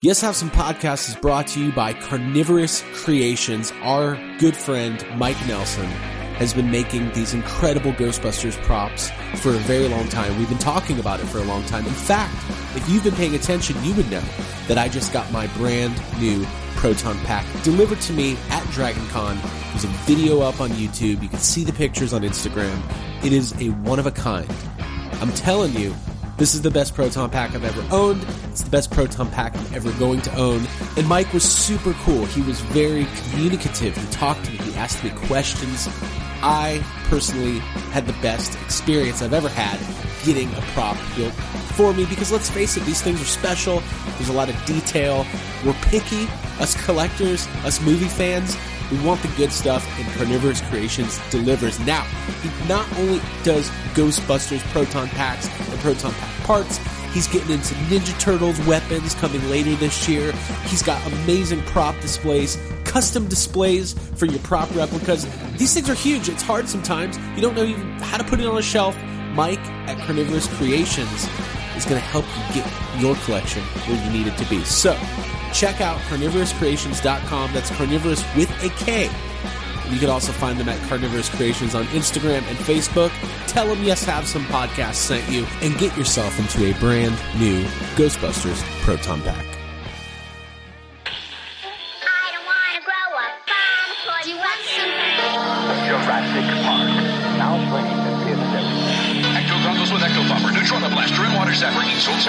Yes Have Some Podcast is brought to you by Carnivorous Creations. Our good friend Mike Nelson has been making these incredible Ghostbusters props for a very long time. We've been talking about it for a long time. In fact, if you've been paying attention, you would know that I just got my brand new Proton Pack delivered to me at DragonCon. There's a video up on YouTube. You can see the pictures on Instagram. It is a one of a kind. I'm telling you, this is the best Proton Pack I've ever owned. It's the best Proton Pack I'm ever going to own. And Mike was super cool. He was very communicative. He talked to me. He asked me questions. I personally had the best experience I've ever had getting a prop built for me because let's face it, these things are special. There's a lot of detail. We're picky, us collectors, us movie fans. We want the good stuff, and Carnivorous Creations delivers. Now, he not only does Ghostbusters proton packs and proton pack parts, he's getting into Ninja Turtles weapons coming later this year. He's got amazing prop displays, custom displays for your prop replicas. These things are huge. It's hard sometimes. You don't know even how to put it on a shelf. Mike at Carnivorous Creations is going to help you get your collection where you need it to be. So, check out carnivorouscreations.com. That's carnivorous with a K. You can also find them at Carnivorous Creations on Instagram and Facebook. Tell them Yes Have Some Podcast sent you and get yourself into a brand new Ghostbusters Proton Pack.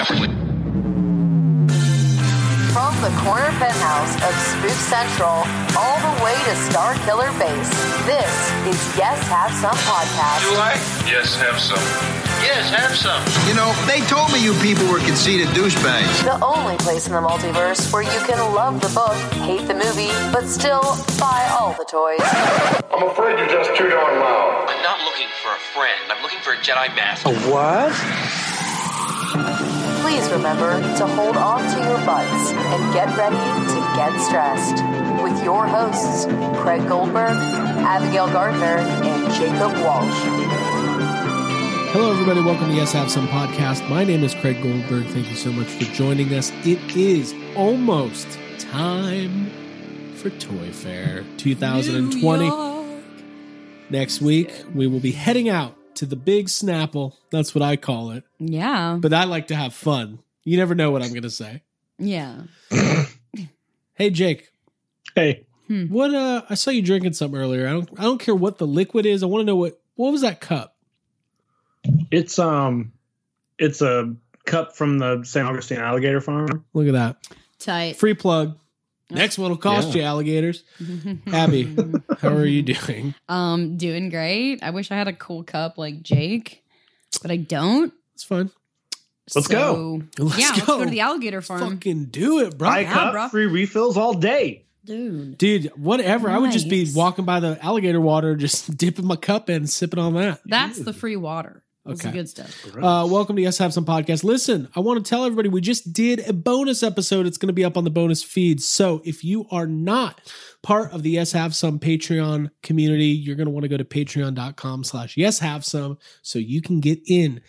Separately. From the corner penthouse of Spook Central all the way to Star Killer Base, this is Yes Have Some Podcast. Do I? Yes, have some. Yes, have some. You know, they told me you people were conceited douchebags. The only place in the multiverse where you can love the book, hate the movie, but still buy all the toys. I'm afraid you're just too darn loud. I'm not looking for a friend. I'm looking for a Jedi Master. Please remember to hold on to your butts and get ready to get stressed. With your hosts, Craig Goldberg, Abigail Gardner, and Jacob Walsh. Hello, everybody. Welcome to Yes Have Some Podcast. My name is Craig Goldberg. Thank you so much for joining us. It is almost time for Toy Fair 2020. Next week, we will be heading out to the Big Snapple. That's what I call it. Yeah. But I like to have fun. You never know what I'm going to say. yeah. Hey, Jake. Hey, What? Uh, I saw you drinking something earlier. I don't. I don't care what the liquid is. I want to know what. What was that cup? it's um, it's a cup from the St. Augustine Alligator Farm. Look at that. Tight. Free plug. Next one will cost Yeah. you alligators. Abby, how are you doing? Um, doing great. I wish I had a cool cup like Jake, but I don't. It's fine. Let's go. So, Let's yeah, let's go. go to the alligator farm. Fucking do it, bro. High yeah, cup, bro. free refills all day. Dude. Dude, whatever. I would just be walking by the alligator water, just dipping my cup in and sipping on that. That's the free water. That's the Okay. good stuff. Uh, welcome to Yes Have Some Podcast. Listen, I want to tell everybody we just did a bonus episode. It's going to be up on the bonus feed. So if you are not part of the Yes Have Some Patreon community, you're going to want to go to patreon.com slash Yes Have Some so you can get in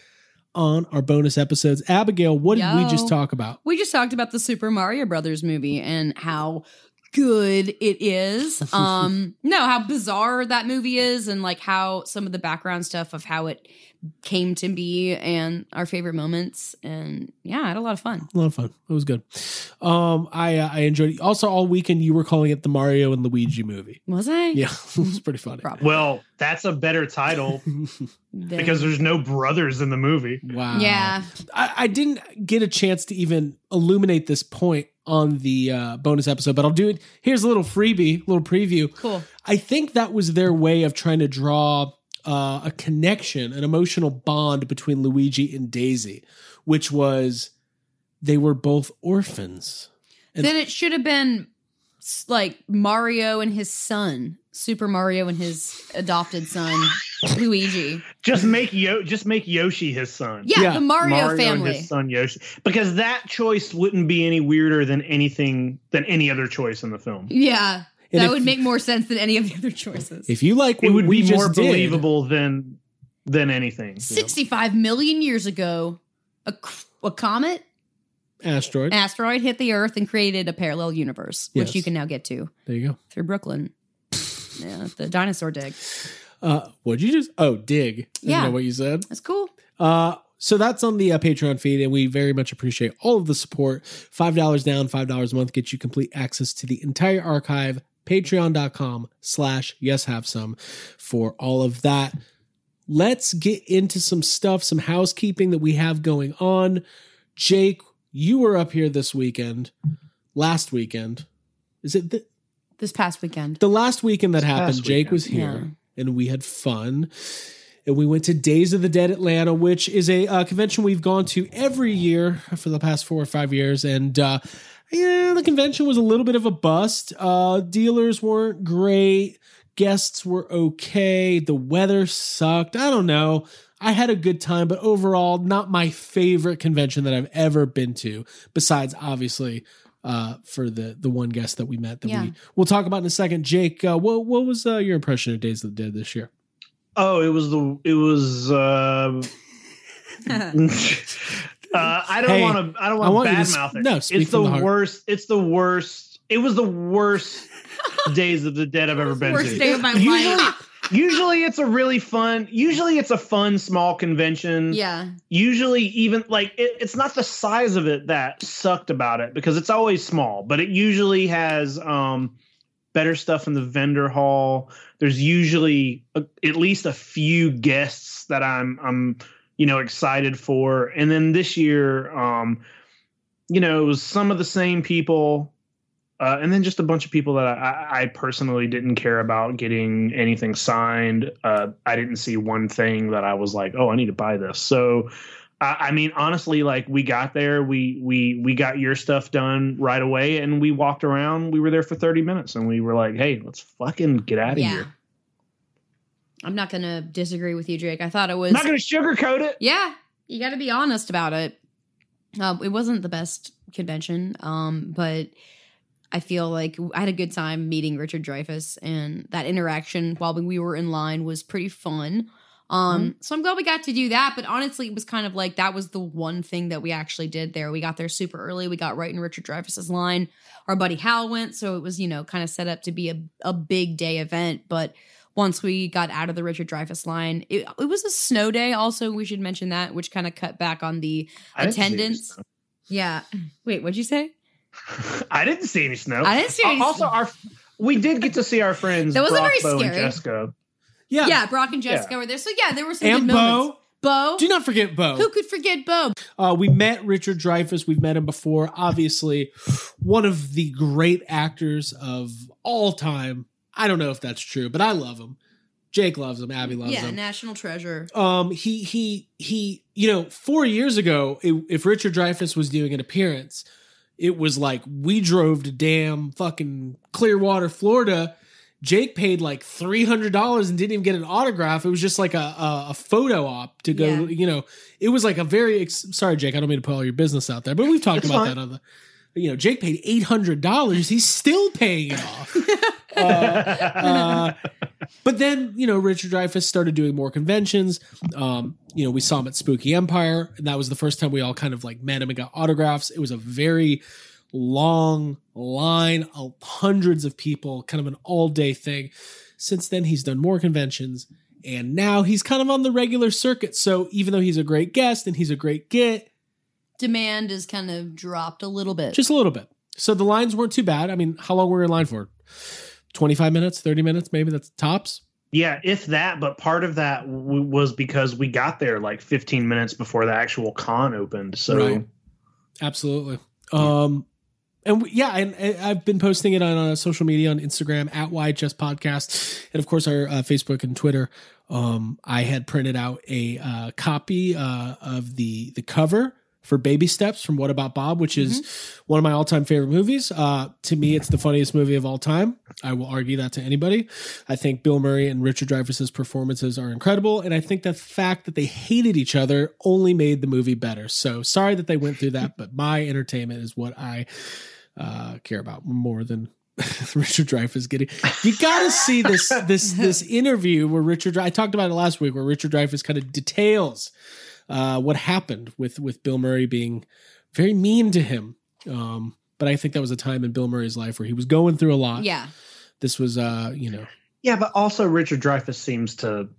on our bonus episodes. Abigail, what did we just talk about? We just talked about the Super Mario Brothers movie and how good it is. Um, no, how bizarre that movie is, and like how some of the background stuff of how it came to be, and our favorite moments. And yeah, I had a lot of fun. A lot of fun. It was good. Um, I uh, I enjoyed it. Also, all weekend you were calling it the Mario and Luigi movie. Was I? Yeah, it was pretty funny. Probably. Well, that's a better title because there's no brothers in the movie. Wow. yeah, I, I didn't get a chance to even illuminate this point on the uh, bonus episode, but I'll do it. Here's a little freebie, little preview. cool. I think that was their way of trying to draw uh, a connection, an emotional bond between Luigi and Daisy, which was they were both orphans. And- then it should have been like Mario and his son, Super Mario and his adopted son, Luigi. Just make Yo, just make Yoshi his son. Yeah, Yeah, the Mario, and family. his son Yoshi, because that choice wouldn't be any weirder than anything than any other choice in the film. Yeah, And that if- would make more sense than any of the other choices. If you like It what would we be just more did, believable than than anything. 65 million years ago, a comet Asteroid. asteroid hit the Earth and created a parallel universe, which you can now get to there you go. through Brooklyn. yeah, the dinosaur dig. Uh, what'd you just? Oh, dig. Isn't Yeah. that what you said? That's cool. Uh, so that's on the uh, Patreon feed, and we very much appreciate all of the support. Five dollars down, five dollars a month gets you complete access to the entire archive. Patreon.com slash yes have some for all of that. Let's get into some stuff, some housekeeping that we have going on. Jake, you were up here this weekend, last weekend. Is it the, This past weekend. the last weekend that This happened? Jake weekend. was here and we had fun. And we went to Days of the Dead Atlanta, which is a uh, convention we've gone to every year for the past four or five years. And uh, yeah, the convention was a little bit of a bust. Uh, dealers weren't great. Guests were okay. The weather sucked. I don't know. I had a good time, but overall, not my favorite convention that I've ever been to. Besides, obviously, uh, for the the one guest that we met that Yeah. we we'll talk about in a second. Jake, uh, what what was uh, your impression of Days of the Dead this year? Oh, it was the it was. Uh, uh, I don't Hey, want to. I don't I want want to you to badmouth it. no, speak it's the, the heart. worst. It's the worst. It was the worst days of the dead I've ever been Worst to. day of my usually, life. usually it's a really fun. Usually it's a fun small convention. Yeah. Usually even like it, it's not the size of it that sucked about it because it's always small, but it usually has um better stuff in the vendor hall. There's usually a, at least a few guests that I'm I'm you know excited for, and then this year, um, you know, it was some of the same people, uh, and then just a bunch of people that I, I- personally didn't care about getting anything signed. Uh, I didn't see one thing that I was like, oh, I need to buy this. So. I I mean, honestly, like we got there, we we we got your stuff done right away, and we walked around. We were there for thirty minutes, and we were like, "Hey, let's fucking get out of Yeah. here." I'm not going to disagree with you, Drake. I thought it was. I'm not going to sugarcoat it. Yeah, you got to be honest about it. Uh, it wasn't the best convention, um, but I feel like I had a good time meeting Richard Dreyfuss, and that interaction while we were in line was pretty fun. Um, so I'm glad we got to do that. But honestly, it was kind of like that was the one thing that we actually did there. We got there super early. We got right in Richard Dreyfuss's line. Our buddy Hal went, so it was you know kind of set up to be a a big day event, but once we got out of the Richard Dreyfuss line. It, it was a snow day, also, we should mention that, which kind of cut back on the I didn't see attendance. Yeah. Wait, what'd you say? I didn't see any snow. I didn't see any Also, snow. our we did get to see our friends. That wasn't Brock, very Bo, and scary. Jessica. Yeah. Yeah, Brock and Jessica were there. So yeah, there were some And good moments. Bo. Bo. Do not forget Bo. Who could forget Bo? Uh, we met Richard Dreyfuss. We've met him before. Obviously, one of the great actors of all time. I don't know if that's true, but I love him. Jake loves him. Abby loves Yeah, him. Yeah, national treasure. um he he he you know four years ago i- if richard dreyfuss was doing an appearance it was like we drove to damn fucking clearwater florida jake paid like $300 and didn't even get an autograph it was just like a a, a photo op to go Yeah. you know it was like a very ex- sorry jake i don't mean to put all your business out there but we've talked about fine. that on the you know jake paid $800 he's still paying it off uh, uh, but then, you know, Richard Dreyfuss started doing more conventions. Um, you know, we saw him at Spooky Empire, and that was the first time we all kind of like met him and got autographs. It was a very long line, uh, hundreds of people, kind of an all day thing. Since then, he's done more conventions, and now he's kind of on the regular circuit. So even though he's a great guest and he's a great get, Demand is kind of dropped a little bit. just a little bit. So the lines weren't too bad. I mean, how long were we in line for? 25 minutes, 30 minutes, maybe that's tops. Yeah, if that, but part of that w- was because we got there like 15 minutes before the actual con opened. So Right. Absolutely. Um, and we, yeah, and, and I've been posting it on uh, social media on Instagram at YHS Podcast, and of course our uh, Facebook and Twitter. Um, I had printed out a uh, copy uh, of the the cover for Baby Steps from What About Bob, which is one of my all time favorite movies. Uh, to me, it's the funniest movie of all time. I will argue that to anybody. I think Bill Murray and Richard Dreyfuss's performances are incredible, and I think the fact that they hated each other only made the movie better. So sorry that they went through that, but my entertainment is what I uh, care about more than Richard Dreyfuss getting. You got to see this this this interview where Richard. I talked about it last week, where Richard Dreyfuss kind of details uh, what happened with with Bill Murray being very mean to him. Um, but I think that was a time in Bill Murray's life where he was going through a lot. Yeah. This was, uh, you know, Yeah, but also Richard Dreyfuss seems to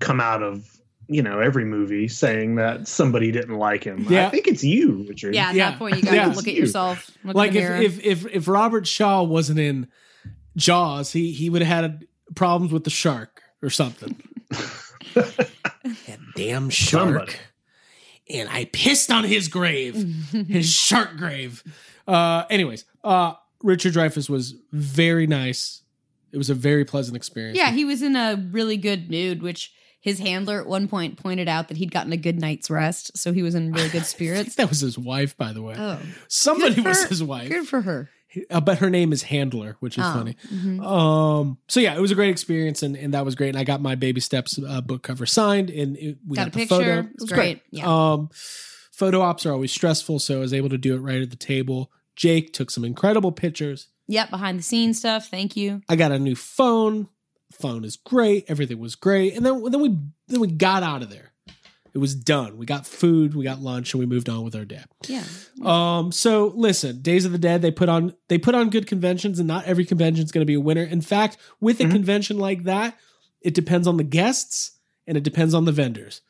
come out of you know every movie saying that somebody didn't like him. Yeah. I think it's you, Richard. Yeah. At Yeah. that point, you got to Yeah. look at yourself. Look like in the if, if if if Robert Shaw wasn't in Jaws, he he would have had problems with the shark or something. that damn shark. Somebody. And I pissed on his grave, his shark grave. Uh, anyways, uh, Richard Dreyfuss was very nice. It was a very pleasant experience. yeah, he was in a really good mood, which his handler at one point pointed out that he'd gotten a good night's rest, so he was in really good spirits. that was his wife, by the way. Oh, Somebody Good for- was his wife. good for her. Uh, but her name is Handler, which is Oh, funny. mhm. Um, so yeah, it was a great experience, and, and that was great. And I got my Baby Steps uh, book cover signed, and it, we Got got, a picture. photo. It was great. Yeah. Um, photo ops are always stressful, so I was able to do it right at the table. Jake took some incredible pictures. Yep, behind the scenes stuff. Thank you. I got a new phone. Phone is great. Everything was great, and then then we then we got out of there. It was done. We got food, we got lunch, and we moved on with our day. Yeah. Um, so listen, Days of the Dead, they put on they put on good conventions, and not every convention is going to be a winner. In fact, with a convention like that, it depends on the guests and it depends on the vendors.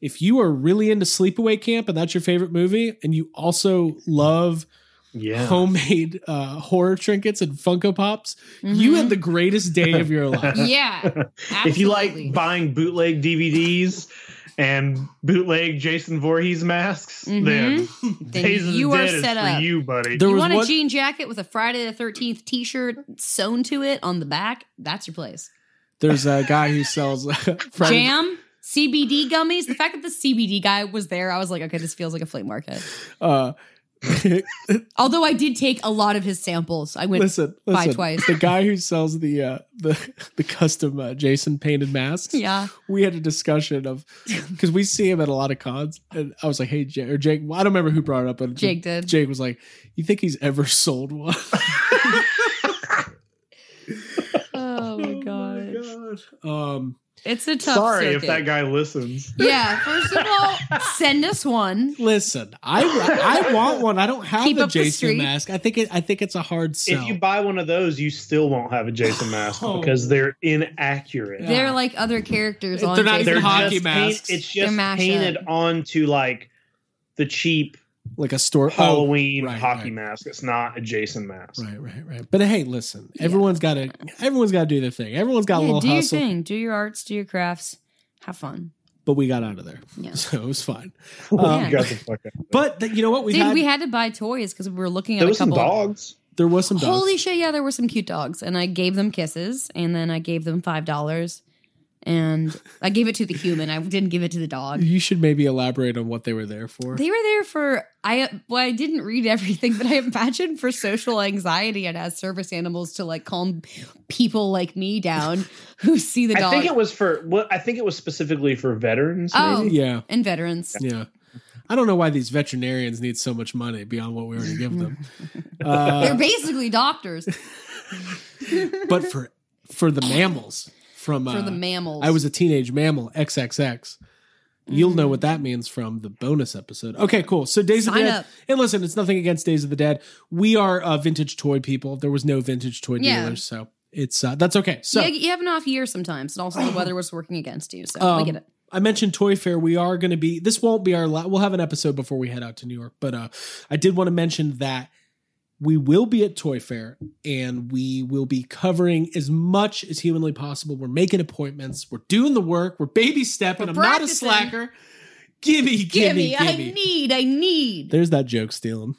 If you are really into Sleepaway Camp and that's your favorite movie, and you also love Yeah. homemade uh, horror trinkets and Funko Pops, you had the greatest day of your life. Yeah. if you like buying bootleg DVDs and bootleg Jason Voorhees masks, then Mm-hmm. Then Days of you are Dead is set for up. you, buddy. There you was want a one- jean jacket with a Friday the Thirteenth T-shirt sewn to it on the back? That's your place. There's a guy who sells Jam, CBD gummies. The fact that the CBD guy was there, I was like, okay, this feels like a flea market. Uh, Although I did take a lot of his samples. I went listen, by listen. twice. The guy who sells the uh, the the custom uh, Jason painted masks. Yeah. we had a discussion of because we see him at a lot of cons, and I was like, "Hey, Jake," or Jake. Well, I don't remember who brought it up, but Jake did. Jake was like, "You think he's ever sold one?" Oh my god. Um, It's a tough Sorry if that guy listens. Yeah, first of all, send us one. listen, I I want one. I don't have Keep a up the Jason mask. I think it. I think it's a hard sell. If you buy one of those, you still won't have a Jason mask Oh. because they're inaccurate. They're like other characters on They're not Jason even They're hockey just paint- it's just painted up. onto like the cheap like a store Halloween oh, right, hockey right. mask. It's not a Jason mask. Right, right, right. But hey, listen, everyone's got to everyone's got to do their thing. Everyone's got a little do your hustle. thing. Do your arts, do your crafts. Have fun. But we got out of there, Yeah. so it was fine. Oh, Um, you got the fuck out. But you know what? We Dude, had we had to buy toys because we were looking at There a was some couple. dogs. there was some dogs. Holy shit! Yeah, there were some cute dogs, and I gave them kisses, and then I gave them five dollars, and I gave it to the human. I didn't give it to the dog. you should maybe elaborate on what they were there for. They were there for I. Well, I didn't read everything, but I imagine for social anxiety and as service animals to like calm people like me down who see the dog. I think it was for what I think it was specifically for veterans. Oh. Maybe. yeah, and veterans. yeah. I don't know why these veterinarians need so much money beyond what we already give them. Uh, They're basically doctors but for for the mammals from uh, for the mammals. I was a teenage mammal XXX. You'll know what that means from the bonus episode. Okay, cool. So Days of the Sign Dead. up. And listen, it's nothing against Days of the Dead. We are uh, vintage toy people. There was no vintage toy Yeah. dealers, so it's uh, that's okay. So yeah, you have an off year sometimes, and also the weather was working against you. So Um, we get it. I mentioned Toy Fair. We are going to be. This won't be our. La- we'll have an episode before we head out to New York. But uh, I did want to mention that we will be at Toy Fair, and we will be covering as much as humanly possible. We're making appointments. We're doing the work. We're baby stepping. We're I'm not a slacker. Gimme, gimme, Gimme. I need, I need. There's that joke stealing.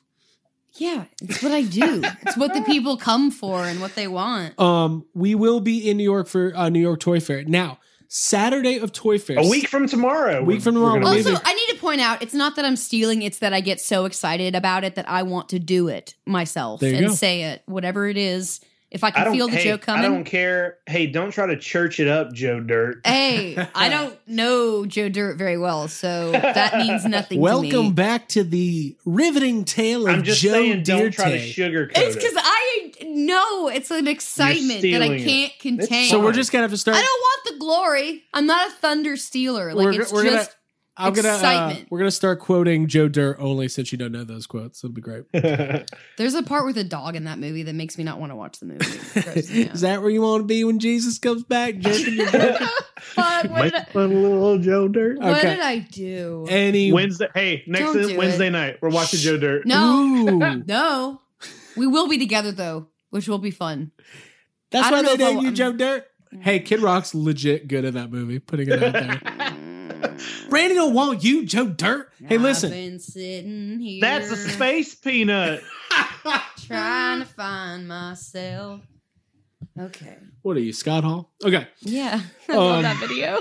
Yeah, it's what I do. it's what the people come for and what they want. Um, we will be in New York for uh, New York Toy Fair. Now, Saturday of Toy Fair. A week from tomorrow. A week from tomorrow, gonna we're be leaving. Also, I need to point out, it's not that I'm stealing, it's that I get so excited about it that I want to do it myself There you and go. say it, whatever it is. If I I can don't feel the hey, joke coming, I don't care. Hey, don't try to church it up, Joe Dirt. Hey, I don't know Joe Dirt very well, so that means nothing to Welcome me. back to the riveting tale of I'm just Joe saying, don't Dirte. try to sugarcoat It's it. because I know it's an excitement that I can't contain. So we're just gonna have to start. I don't want the glory. I'm not a thunder stealer. Like We're- it's we're gonna- just I'm gonna. Uh, we're gonna start quoting Joe Dirt only since you don't know those quotes. It'll be great. There's a part with a dog in that movie that makes me not want to watch the movie. It grosses. Is that where you want to be when Jesus comes back? Jerking your dick? Fuck, what, did I, fun of little Joe Dirt. what Okay. did I do? Any Wednesday. Hey, next Don't Wednesday it. night we're watching Joe Dirt. No, no. We will be together though, which will be fun. That's I why they if named you Joe Dirt. Hey, Kid Rock's legit good in that movie. Putting it out there. Randy don't want you, Joe Dirt. Hey, I've listen. been sitting here. That's a space peanut. trying to find myself. Okay. What are you, Scott Hall? Okay. Yeah, I Um, love that video.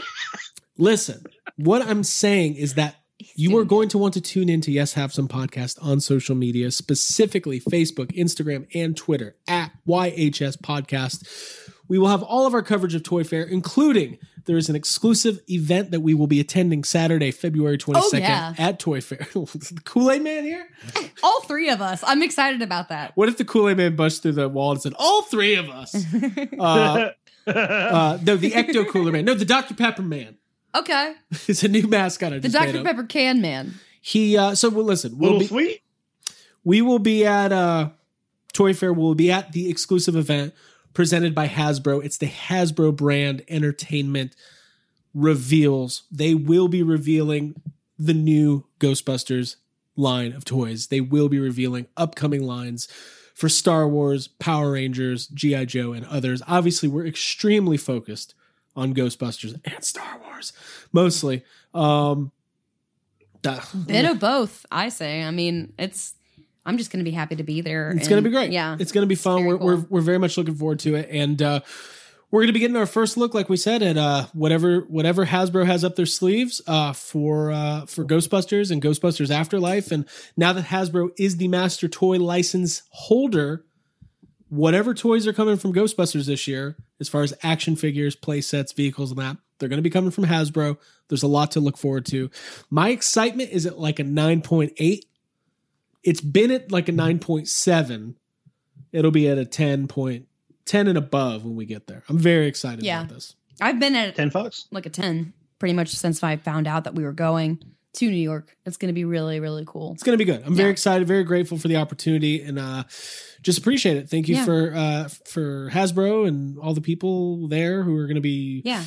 Listen, what I'm saying is that you are doing going to want to tune in to Yes Have Some podcast on social media, specifically Facebook, Instagram, and Twitter at YHS Podcast. We will have all of our coverage of Toy Fair, including there is an exclusive event that we will be attending Saturday, February 22nd Oh, yeah. at Toy Fair. the Kool Aid Man here? All three of us. I'm excited about that. What if the Kool Aid Man busted through the wall and said, All three of us? uh, uh, no, the Ecto Cooler Man. No, the Dr. Pepper Man. Okay. It's a new mascot. I The just made Dr. up. Pepper can man. He uh so well, listen, we'll little be, sweet. we will be at uh Toy Fair, we'll be at the exclusive event presented by Hasbro. It's the Hasbro brand entertainment reveals. They will be revealing the new Ghostbusters line of toys. They will be revealing upcoming lines for Star Wars, Power Rangers, G.I. Joe, and others. Obviously, we're extremely focused on Ghostbusters and Star Wars, mostly. Um Bit of both, I say. I mean, it's. I'm just going to be happy to be there. It's going to be great. Yeah. It's going to be fun. We're, we're we're very much looking forward to it, and uh, we're going to be getting our first look, like we said, at uh, whatever whatever Hasbro has up their sleeves uh, for uh, for Ghostbusters and Ghostbusters Afterlife. And now that Hasbro is the master toy license holder, whatever toys are coming from Ghostbusters this year, as far as action figures, play sets, vehicles, and that, they're going to be coming from Hasbro. There's a lot to look forward to. My excitement is at like a 9.8. It's been at like a 9.7. It'll be at a 10 point, 10 and above when we get there. I'm very excited Yeah. about this. I've been at Ten fucks. like a 10 pretty much since I found out that we were going to New York. It's going to be really, really cool. It's going to be good. I'm very excited, very grateful for the opportunity, and uh, just appreciate it. Thank you Yeah. for uh, for Hasbro and all the people there who are going to be. Yeah.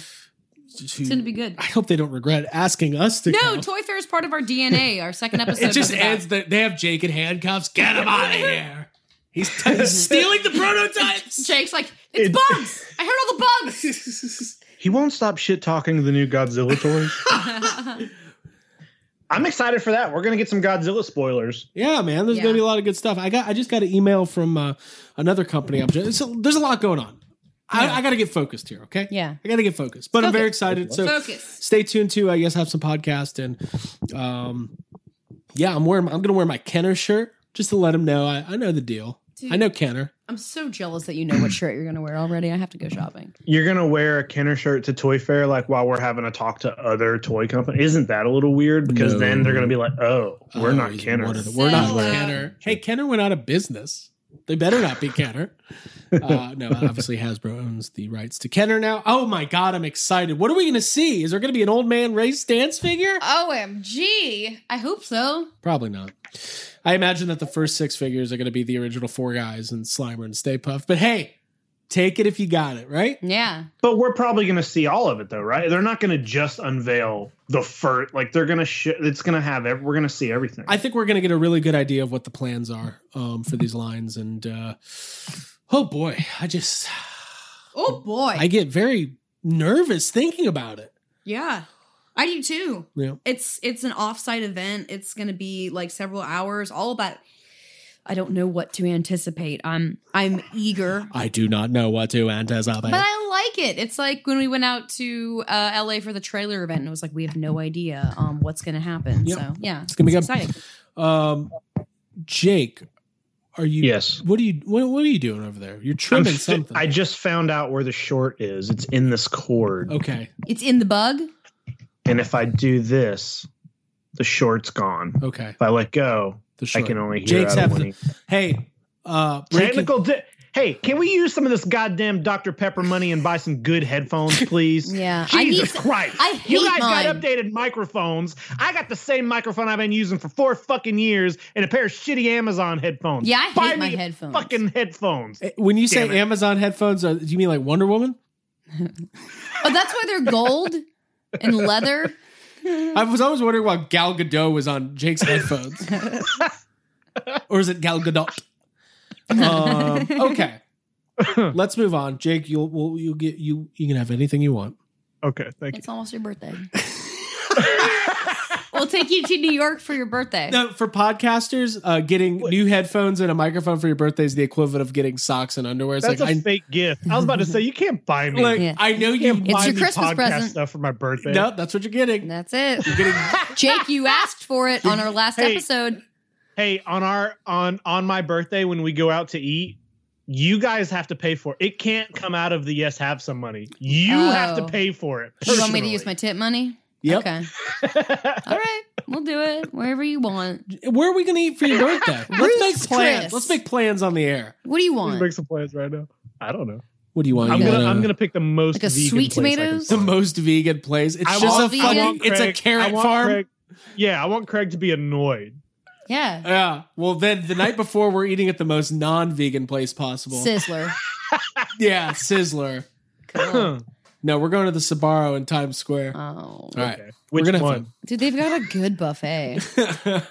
It's It's going to be good. I hope they don't regret asking us to. No, come. Toy Fair is part of our DNA. Our second episode. it just adds that they have Jake in handcuffs. Get him out of here. He's, he's stealing the prototypes. Jake's like, it's It- bugs. I heard all the bugs. He won't stop shit talking the new Godzilla toys. I'm excited for that. We're gonna get some Godzilla spoilers. Yeah, man. There's Yeah. gonna be a lot of good stuff. I got. I just got an email from uh, another company. I'm just, there's a lot going on. I, I got to get focused here. Okay. Yeah. I got to get focused. But I'm very excited. So Focus. stay tuned to. I guess have some podcast and, um, yeah, I'm wearing. I'm gonna wear my Kenner shirt just to let him know. I, I know the deal. Dude. I know Kenner. I'm so jealous that you know what shirt you're going to wear already. I have to go shopping. You're gonna wear a Kenner shirt to Toy Fair like while we're having a talk to other toy companies. Isn't that a little weird? Because No. then they're gonna be like, "Oh, we're Oh, not Kenner." the- we're not Kenner. Hey, Kenner went out of business. They better not be Kenner. Uh, no, obviously Hasbro owns the rights to Kenner now. Oh my god, I'm excited. What are we going to see? Is there going to be an old man Ray Stantz figure? OMG. I hope so. Probably not. I imagine that the first six figures are going to be the original four guys and Slimer and Stay Puft. But hey, take it if you got it, right? Yeah. But we're probably gonna see all of it though, right? They're not gonna just unveil the first. Like they're gonna. Sh- it's gonna have. Ev- we're gonna see everything. I think we're going to get a really good idea of what the plans are um, for these lines. And uh, oh boy, I just Oh boy. I get very nervous thinking about it. yeah. I do too. Yeah. It's it's an offsite event. It's going to be like several hours. All that I don't know what to anticipate. I'm I'm eager. I do not know what to anticipate. But I like it. It's like when we went out to uh, LA for the trailer event, and it was like we have no idea um, what's going to happen. Yep. So yeah, It's gonna be good. exciting. Um, Jake, are you? yes. What are you? What, what are you doing over there? You're I'm trimming fi- something. I just found out where the short is. It's in this cord. okay. It's in the bug. And if I do this, the short's gone. Okay. If I let go, The I can only hear Jake's out of have when the. Hey, uh, breaking, technical. Di- hey, can we use some of this goddamn Dr. Pepper money and buy some good headphones, please? Yeah, I need Jesus Christ. I hate you hate guys got updated microphones. I got the same microphone I've been using for four fucking years and a pair of shitty Amazon headphones. Yeah, I Buy hate my me headphones. Fucking headphones. Eh, When you say it. Amazon headphones, uh, do you mean like Wonder Woman? Oh, that's why they're gold and leather. I was always wondering why Gal Gadot was on Jake's headphones. or is it Gal Gadot? Um, okay. Let's move on. Jake, you'll we'll, you'll get you you can have anything you want. Okay, thank you. It's almost your birthday. we'll take you to New York for your birthday. No, for podcasters, uh, getting new headphones and a microphone for your birthday is the equivalent of getting socks and underwear. It's That's like a I, fake gift. I was about to say you can't buy me. like Yeah. I know you you. can't It's buy your me Christmas podcast present. stuff for my birthday. No, that's what you're getting. That's it. You're getting Jake, you asked for it on our last Hey. episode. Hey, on our on on my birthday when we go out to eat, you guys have to pay for it. It can't come out of the yes have some money. You have to Oh. pay for it. You want me to use my tip money? Yep. Okay. All right. We'll do it wherever you want. Where are we going to eat for your birthday? Let's make plans. Chris. Let's make plans on the air. What do you Let's want? make some plans right now. I don't know. What do you want? I'm gonna I'm gonna pick the most Like a vegan sweet place I can tomatoes? the find. most vegan place. It's I just want a vegan. fucking. It's a Craig- carrot want farm. Craig- yeah, I want Craig to be annoyed. Yeah. Yeah. Well, then the night before, we're eating at the most non-vegan place possible. Sizzler. yeah, Sizzler. Cool. No, we're going to the Sbarro in Times Square. Oh. All right. Okay. We're Which gonna have one? Dude, they've got a good buffet.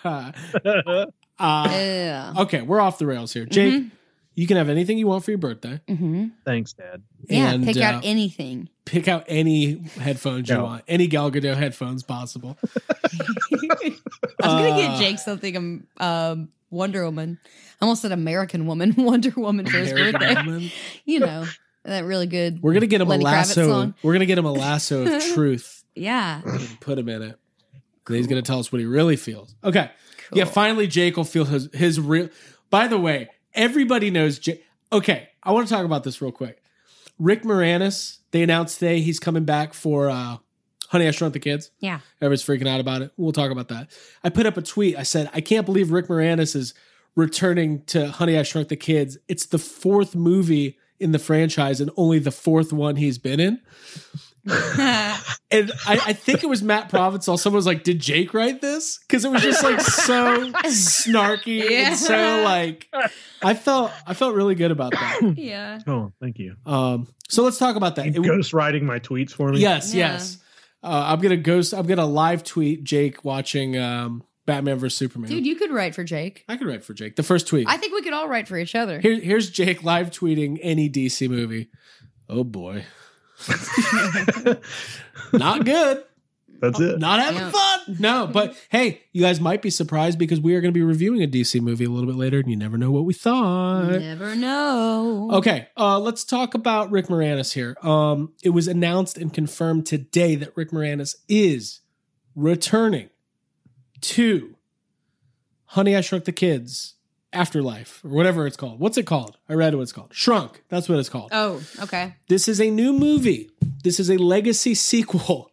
uh, okay, we're off the rails here. Jake, Mhm. you can have anything you want for your birthday. hmm Thanks, Dad. Yeah. And, pick uh, out anything. Pick out any headphones you want, any Gal Gadot headphones possible. I was gonna Uh, get Jake something. Um, um, Wonder Woman. I almost said American Woman. Wonder Woman for his American birthday. Woman. You know that really good. We're gonna get him Lenny a lasso. We're gonna get him a lasso of truth. Yeah. put him in it. And he's gonna tell us what he really feels. Okay. Yeah, finally Jake will feel his his real by the way, everybody knows Jake. Okay, I want to talk about this real quick. Rick Moranis, they announced today he's coming back for uh Honey, I Shrunk the Kids. Yeah. Everybody's freaking out about it. We'll talk about that. I put up a tweet. I said, I can't believe Rick Moranis is returning to Honey, I Shrunk the Kids. It's the fourth movie in the franchise and only the fourth one he's been in. And I, I think it was Matt Provençal. Someone was like, "Did Jake write this?" Because it was just like so snarky Yeah. and so like. I felt I felt really good about that. yeah. Oh, thank you. Um, so let's talk about that. It- ghost writing my tweets for me. yes, Yeah. yes. Uh, I'm gonna ghost. I'm gonna live tweet Jake watching um, Batman vs Superman. Dude, you could write for Jake. I could write for Jake. The first tweet. I think we could all write for each other. Here, here's Jake live tweeting any DC movie. Oh boy, not good. That's it. Not having Yeah. fun. No, but hey, you guys might be surprised because we are going to be reviewing a DC movie a little bit later, and you never know what we thought. Never know. Okay, uh, let's talk about Rick Moranis here. Um, it was announced and confirmed today that Rick Moranis is returning to Honey, I Shrunk the Kids Afterlife or whatever it's called. What's it called? I read what it's called. Shrunk. That's what it's called. Oh, okay. This is a new movie. This is a legacy sequel.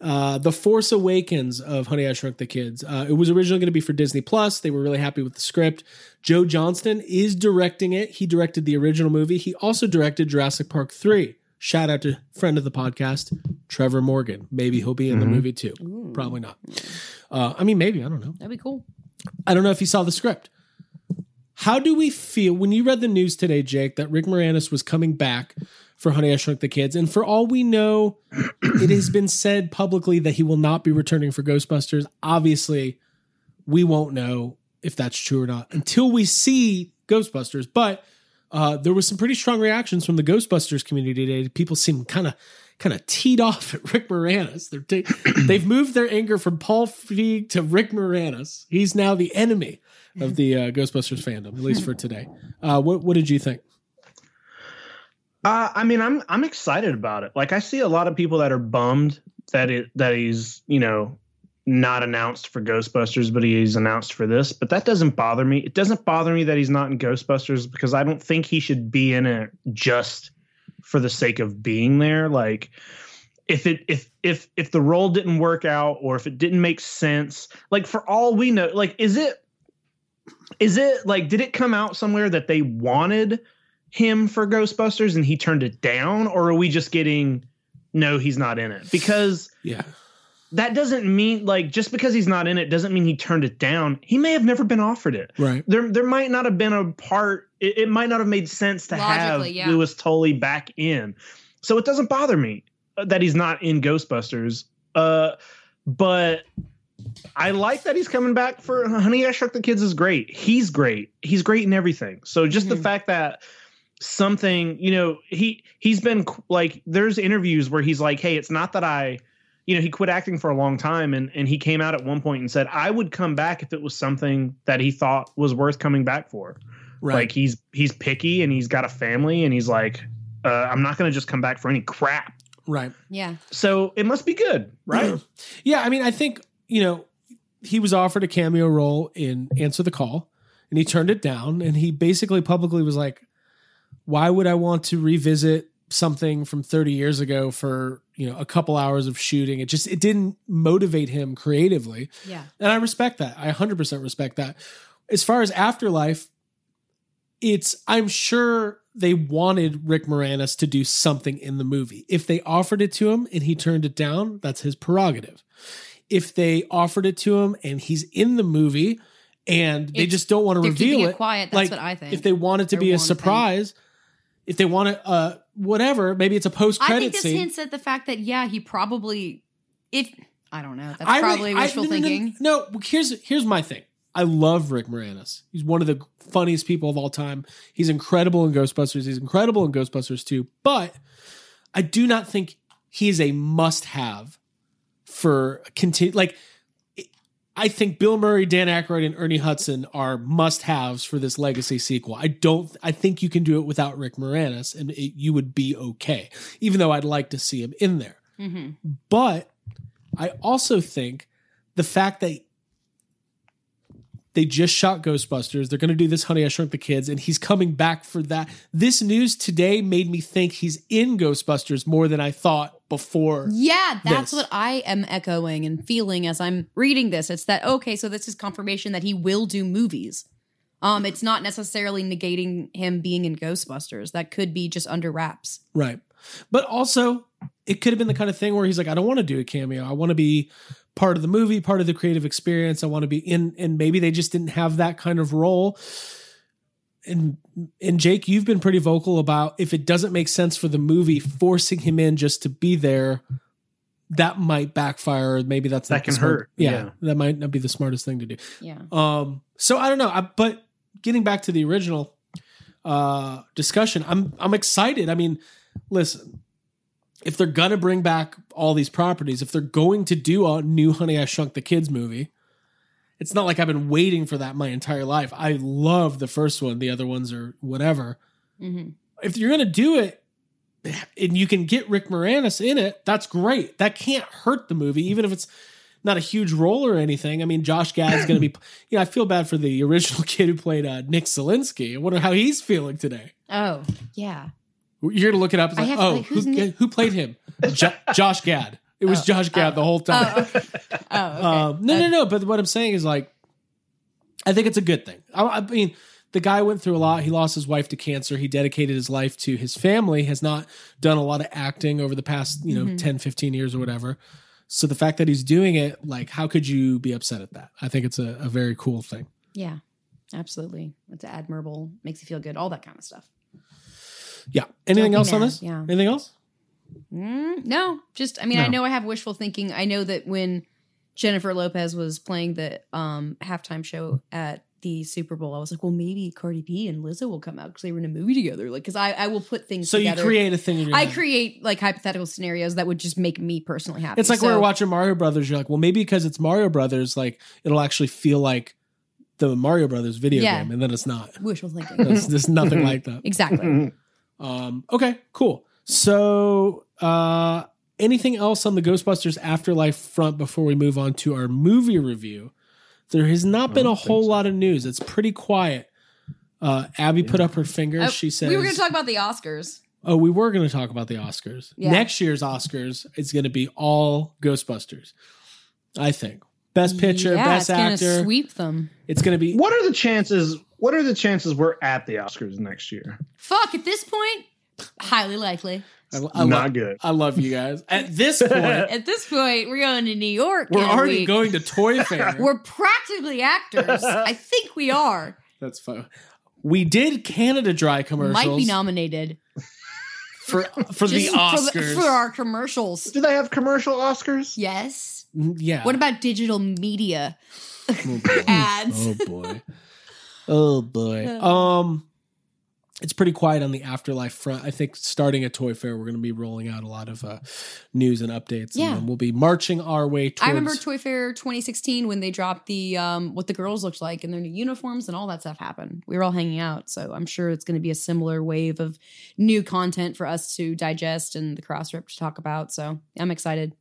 Uh, the Force Awakens of Honey I Shrunk the Kids. Uh, it was originally going to be for Disney Plus. They were really happy with the script. Joe Johnston is directing it. He directed the original movie. He also directed Jurassic Park 3. Shout out to friend of the podcast, Trevor Morgan. Maybe he'll be in the movie too. Probably not. Uh, I mean, maybe. I don't know. That'd be cool. I don't know if you saw the script. How do we feel when you read the news today, Jake, that Rick Moranis was coming back for Honey I Shrunk the Kids? And for all we know, it has been said publicly that he will not be returning for Ghostbusters. Obviously, we won't know if that's true or not until we see Ghostbusters. But uh, there was some pretty strong reactions from the Ghostbusters community today. People seem kind of kind of teed off at Rick Moranis. They're ta- they've moved their anger from Paul Feig to Rick Moranis. He's now the enemy of the uh, Ghostbusters fandom, at least for today. Uh, what what did you think? Uh, I mean, I'm I'm excited about it. Like, I see a lot of people that are bummed that it that he's you know not announced for Ghostbusters, but he's announced for this. But that doesn't bother me. It doesn't bother me that he's not in Ghostbusters because I don't think he should be in it just for the sake of being there. Like, if it if if if the role didn't work out or if it didn't make sense, like for all we know, like is it is it like did it come out somewhere that they wanted him for Ghostbusters and he turned it down, or are we just getting no, he's not in it? Because Yeah. That doesn't mean like just because he's not in it doesn't mean he turned it down. He may have never been offered it. Right. There, there might not have been a part. It, it might not have made sense to have Logically, yeah. Louis Tully back in. So it doesn't bother me uh, that he's not in Ghostbusters. Uh, but I like that he's coming back for Honey I Shrunk the Kids is great. He's great. He's great in everything. So just the Mhm. fact that something, you know, he he's been like there's interviews where he's like, "Hey, it's not that I you know, he quit acting for a long time and and he came out at one point and said, "I would come back if it was something that he thought was worth coming back for." Right. Like he's he's picky and he's got a family and he's like, uh, "I'm not going to just come back for any crap." right. Yeah. So it must be good, right? Yeah, I mean, I think, you know, he was offered a cameo role in Answer the Call and he turned it down and he basically publicly was like, why would I want to revisit something from 30 years ago for, you know, a couple hours of shooting? It just it didn't motivate him creatively. Yeah. And I respect that. I 100% respect that. As far as Afterlife, it's I'm sure they wanted Rick Moranis to do something in the movie. If they offered it to him and he turned it down, that's his prerogative. If they offered it to him and he's in the movie and they It's- just don't want to reveal it quiet, that's like what I think. if they want it to be a want to think. surprise, if they want to, uh, whatever, maybe it's a post credit. I think this scene. hints at the fact that yeah, he probably if I don't know. That's I really- probably I- wishful no, no, no, thinking. No, here's here's my thing. I love Rick Moranis. He's one of the funniest people of all time. He's incredible in Ghostbusters. He's incredible in Ghostbusters too. But I do not think he is a must-have for continue. Like, I think Bill Murray, Dan Aykroyd, and Ernie Hudson are must-haves for this legacy sequel. I don't. I think you can do it without Rick Moranis, and it, you would be okay. Even though I'd like to see him in there. hmm But I also think the fact that they just shot Ghostbusters, they're going to do this Honey I Shrunk the Kids, and he's coming back for that. This news today made me think he's in Ghostbusters more than I thought before. Yeah, that's This. what I am echoing and feeling as I'm reading this. It's that okay, so this is confirmation that he will do movies. Um, it's not necessarily negating him being in Ghostbusters. That could be just under wraps. Right. But also, it could have been the kind of thing where he's like, I don't want to do a cameo. I want to be part of the movie, part of the creative experience. I want to be in, and maybe they just didn't have that kind of role. And and Jake, you've been pretty vocal about if it doesn't make sense for the movie, forcing him in just to be there, that might backfire. Maybe that's That can smart- hurt. Yeah, Yeah. that might not be the smartest thing to do. Yeah. Um, so I don't know, I, but getting back to the original uh discussion, I'm I'm excited. I mean, listen, if they're gonna bring back all these properties, if they're going to do a new Honey I Shrunk the Kids movie, it's not like I've been waiting for that my entire life. I love the first one. The other ones are whatever. hmm If you're gonna do it and you can get Rick Moranis in it, that's great. That can't hurt the movie, even if it's not a huge role or anything. I mean, Josh Gad's going to be. You know, I feel bad for the original kid who played uh, Nick Szalinski. I wonder how he's feeling today. Oh, yeah. You're to look it up. It's like, have- oh, like, who, Nick- who played him? Jo- Josh Gad. It was Oh, Josh Gad oh, the whole time. Oh, okay. oh, okay. Um, no, no, no. But what I'm saying is like, I think it's a good thing. I, I mean, the guy went through a lot. He lost his wife to cancer. He dedicated his life to his family. Has not done a lot of acting over the past, you know, Mhm. 10, 15 years or whatever. So the fact that he's doing it, like, how could you be upset at that? I think it's a, a very cool thing. Yeah, absolutely. It's admirable. Makes you feel good. All that kind of stuff. Yeah. Anything Don't else on this? yeah. Anything else? Mm, no, just I mean, I know I have wishful thinking. I know that when Jennifer Lopez was playing the um halftime show at the Super Bowl, I was like, well, maybe Cardi B and Lizzo will come out because they were in a movie together. Like, because I I will put things So you together. create a thing in your I head. create like hypothetical scenarios that would just make me personally happy. It's like we So- were watching Mario Brothers. You're like, well, maybe because it's Mario Brothers, like it'll actually feel like the Mario Brothers video Yeah. game, and then it's not. wishful thinking. There's, there's nothing like that. exactly. Um, okay, cool. So, uh, anything else on the Ghostbusters Afterlife front before we move on to our movie review? There has not been a whole lot of news. It's pretty quiet. Uh, Abby put up her finger. Oh, she said, we were going to talk about the Oscars. "Oh, we were going to talk about the Oscars. Yeah. Next year's Oscars is going to be all Ghostbusters. I think. Best Picture, yeah, Best it's Actor. sweep them. It's going to be. What are the chances? What are the chances we're at the Oscars next year? Fuck. At this point, highly likely. I, I Not love, good. I love you guys. At this point, At this point, we're going to New York. we're already week. going to Toy Fair. We're practically actors. I think we are. That's fun. We did Canada Dry commercials Might be nominated for for the Just for, Oscars. for our commercials. Do they have commercial Oscars? Yes. Mm, yeah. What about digital media Oh, ads? Oh boy. Oh boy. Um it's pretty quiet on the afterlife front. I think starting at Toy Fair, we're going to be rolling out a lot of uh, news and updates. Yeah. And we'll be marching our way towards. I remember Toy Fair 2016 when they dropped the um, what the girls looked like and their new uniforms and all that stuff happened. We were all hanging out, so I'm sure it's going to be a similar wave of new content for us to digest and the cross rip to talk about. So I'm excited.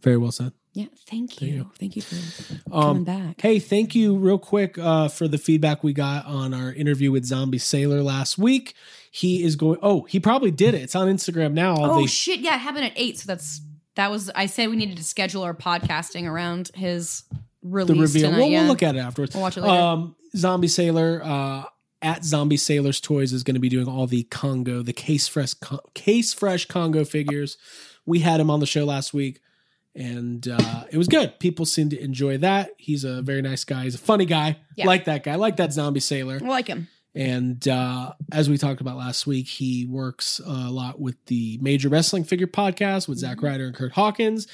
Very well said. Yeah, thank you you, thank you for Um, coming back. Hey, thank you real quick uh, for the feedback we got on our interview with Zombie Sailor last week. He is going. Oh, he probably did it. It's on Instagram now. Oh They- shit! Yeah, it happened at eight. So that's that was. I said we needed to schedule our podcasting around his release. the reveal. Tonight, We'll, yeah. we'll look at it afterwards. We'll watch it later. Um, Zombie Sailor uh, at Zombie Sailor's Toys is going to be doing all the Congo, the case fresh, case fresh Congo figures. We had him on the show last week, and uh, it was good. People seem to enjoy that. He's a very nice guy. He's a funny guy. Yeah. Like that guy. Like that Zombie Sailor. I like him. And uh, as we talked about last week, he works a lot with the Major Wrestling Figure podcast with Mm-hmm. Zack Ryder and Curt Hawkins.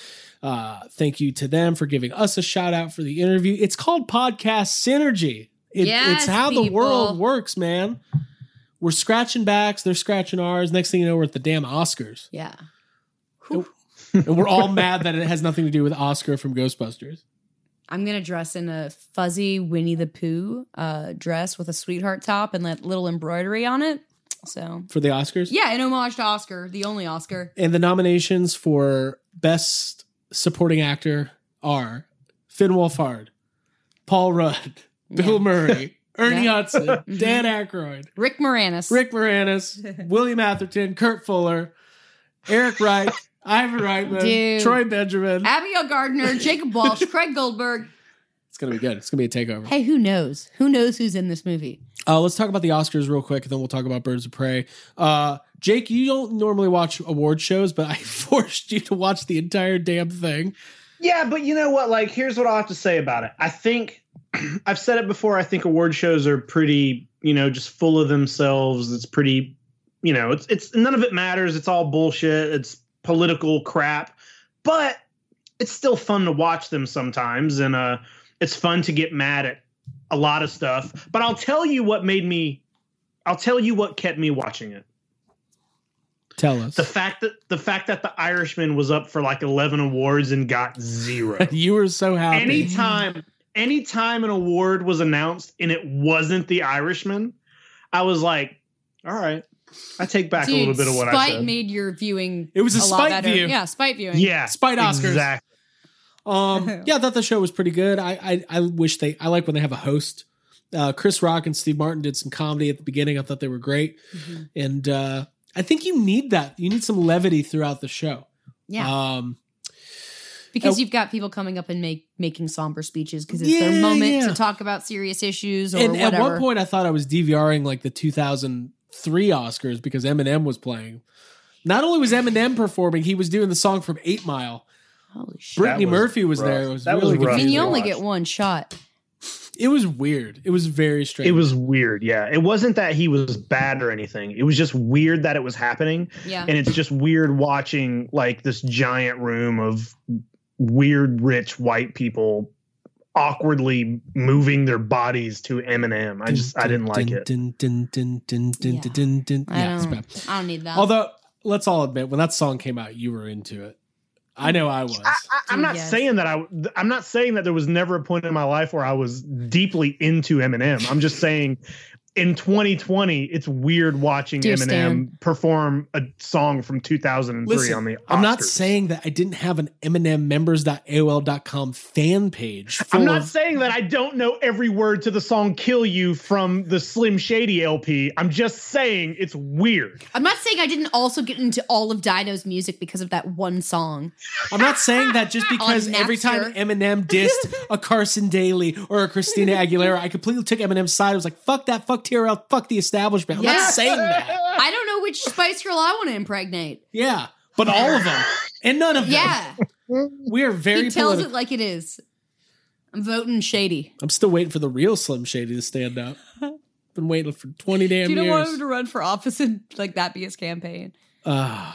Uh, thank you to them for giving us a shout out for the interview. It's called Podcast Synergy. It, Yes, it's how the world works, man. We're scratching backs, they're scratching ours. Next thing you know, we're at the damn Oscars. Yeah. And we're all mad that it has nothing to do with Oscar from Ghostbusters. I'm gonna dress in a fuzzy Winnie the Pooh uh, dress with a sweetheart top and that little embroidery on it. So For the Oscars? yeah, in homage to Oscar, the only Oscar. And the nominations for Best Supporting Actor are Finn Wolfhard, Paul Rudd, Bill Yeah. Murray, Ernie Yeah. Hudson, Dan Aykroyd, Rick Moranis. Rick Moranis, William Atherton, Kurt Fuller, Eric Wright, Ivan Reitman, Dude. Troy Benjamin. Abigail Gardner, Jacob Walsh, Craig Goldberg. It's gonna be good. It's gonna be a takeover. Hey, who knows? Who knows who's in this movie? Uh, let's talk about the Oscars real quick, and then we'll talk about Birds of Prey. Uh, Jake, you don't normally watch award shows, but I forced you to watch the entire damn thing. Yeah, but you know what? Like, here's what I'll have to say about it. I think I've said it before. I think award shows are pretty, you know, just full of themselves. It's pretty, you know, it's it's none of it matters. It's all bullshit. It's political crap, but it's still fun to watch them sometimes, and uh, it's fun to get mad at a lot of stuff. But I'll tell you what made me. I'll tell you what kept me watching it. Tell us. The fact that the fact that the Irishman was up for like 11 awards and got zero. you were so happy. anytime anytime an award was announced and it wasn't the Irishman, I was like, all right. I take back a little bit of what I Spite said. made your viewing. It was a lot spite better. view. Yeah, spite viewing. yeah. Spite Oscars. Exactly. Um, yeah, I thought the show was pretty good. I, I I wish they. I like when they have a host. Uh, Chris Rock and Steve Martin did some comedy at the beginning. I thought they were great, Mm-hmm. and uh, I think you need that. You need some levity throughout the show. Yeah, Um, because uh, you've got people coming up and make making somber speeches because it's Yeah, their moment yeah. to talk about serious issues or and whatever. at one point, I thought I was DVRing like the 2003 Oscars because Eminem was playing. Not only was Eminem performing, he was doing the song from Eight Mile. Holy shit! Brittany was Murphy was rough. there. It was That was really rough. I mean, confusing. you only get one shot. It was weird. It was very strange. It was weird. Yeah. It wasn't that he was bad or anything. It was just weird that it was happening. Yeah. And it's just weird watching like this giant room of weird, rich white people awkwardly moving their bodies to Eminem. I just, I didn't like it. Yeah. I don't. bad. I don't need that. Although, let's all admit, when that song came out, you were into it. I know I was. I, I, I'm not yes. saying that I. I'm not saying that there was never a point in my life where I was deeply into Eminem. I'm just saying in 2020, it's weird watching Dear Eminem Stan. perform a song from 2003 Listen, on the. Oscars. I'm not saying that I didn't have an Eminem members.aol.com fan page. I'm not of- saying that I don't know every word to the song "Kill You" from the Slim Shady LP. I'm just saying it's weird. I'm not saying I didn't also get into all of Dido's music because of that one song. I'm not saying that just because every time Eminem dissed a Carson Daly or a Christina Aguilera, I completely took Eminem's side. I was like, fuck that, fuck TRL, fuck the establishment. I'm Yeah. not saying that. I don't know which Spice Girl I want to impregnate. Yeah, but all of them. And none of them. Yeah, We are very he tells political. it like it is. I'm voting shady. I'm still waiting for the real Slim Shady to stand up. Been waiting for 20 damn years. Do you don't years. want him to run for office and like that be his campaign? Uh,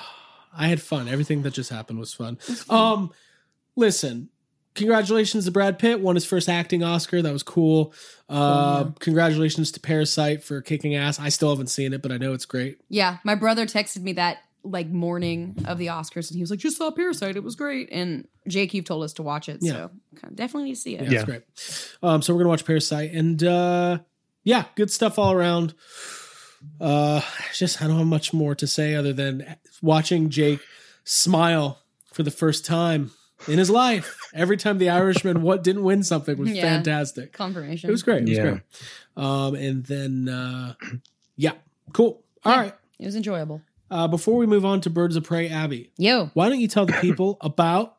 I had fun. Everything that just happened was fun. Um, listen, congratulations to Brad Pitt. Won his first acting Oscar. That was cool. Uh, congratulations to Parasite for kicking ass. I still haven't seen it, but I know it's great. Yeah, my brother texted me that like morning of the Oscars, and he was like, "Just saw Parasite. It was great." And Jake, you've told us to watch it, Yeah. so definitely need to see it. Yeah, Yeah. it's great. Um, so we're gonna watch Parasite, and uh, yeah, good stuff all around. Uh, just I don't have much more to say other than watching Jake smile for the first time in his life. Every time the Irishman what didn't win something was Yeah. fantastic. Confirmation. It was great. It was Yeah. great. Um, and then uh, yeah, cool. All right. It was enjoyable. Uh, before we move on to Birds of Prey, Abby, Yo, why don't you tell the people about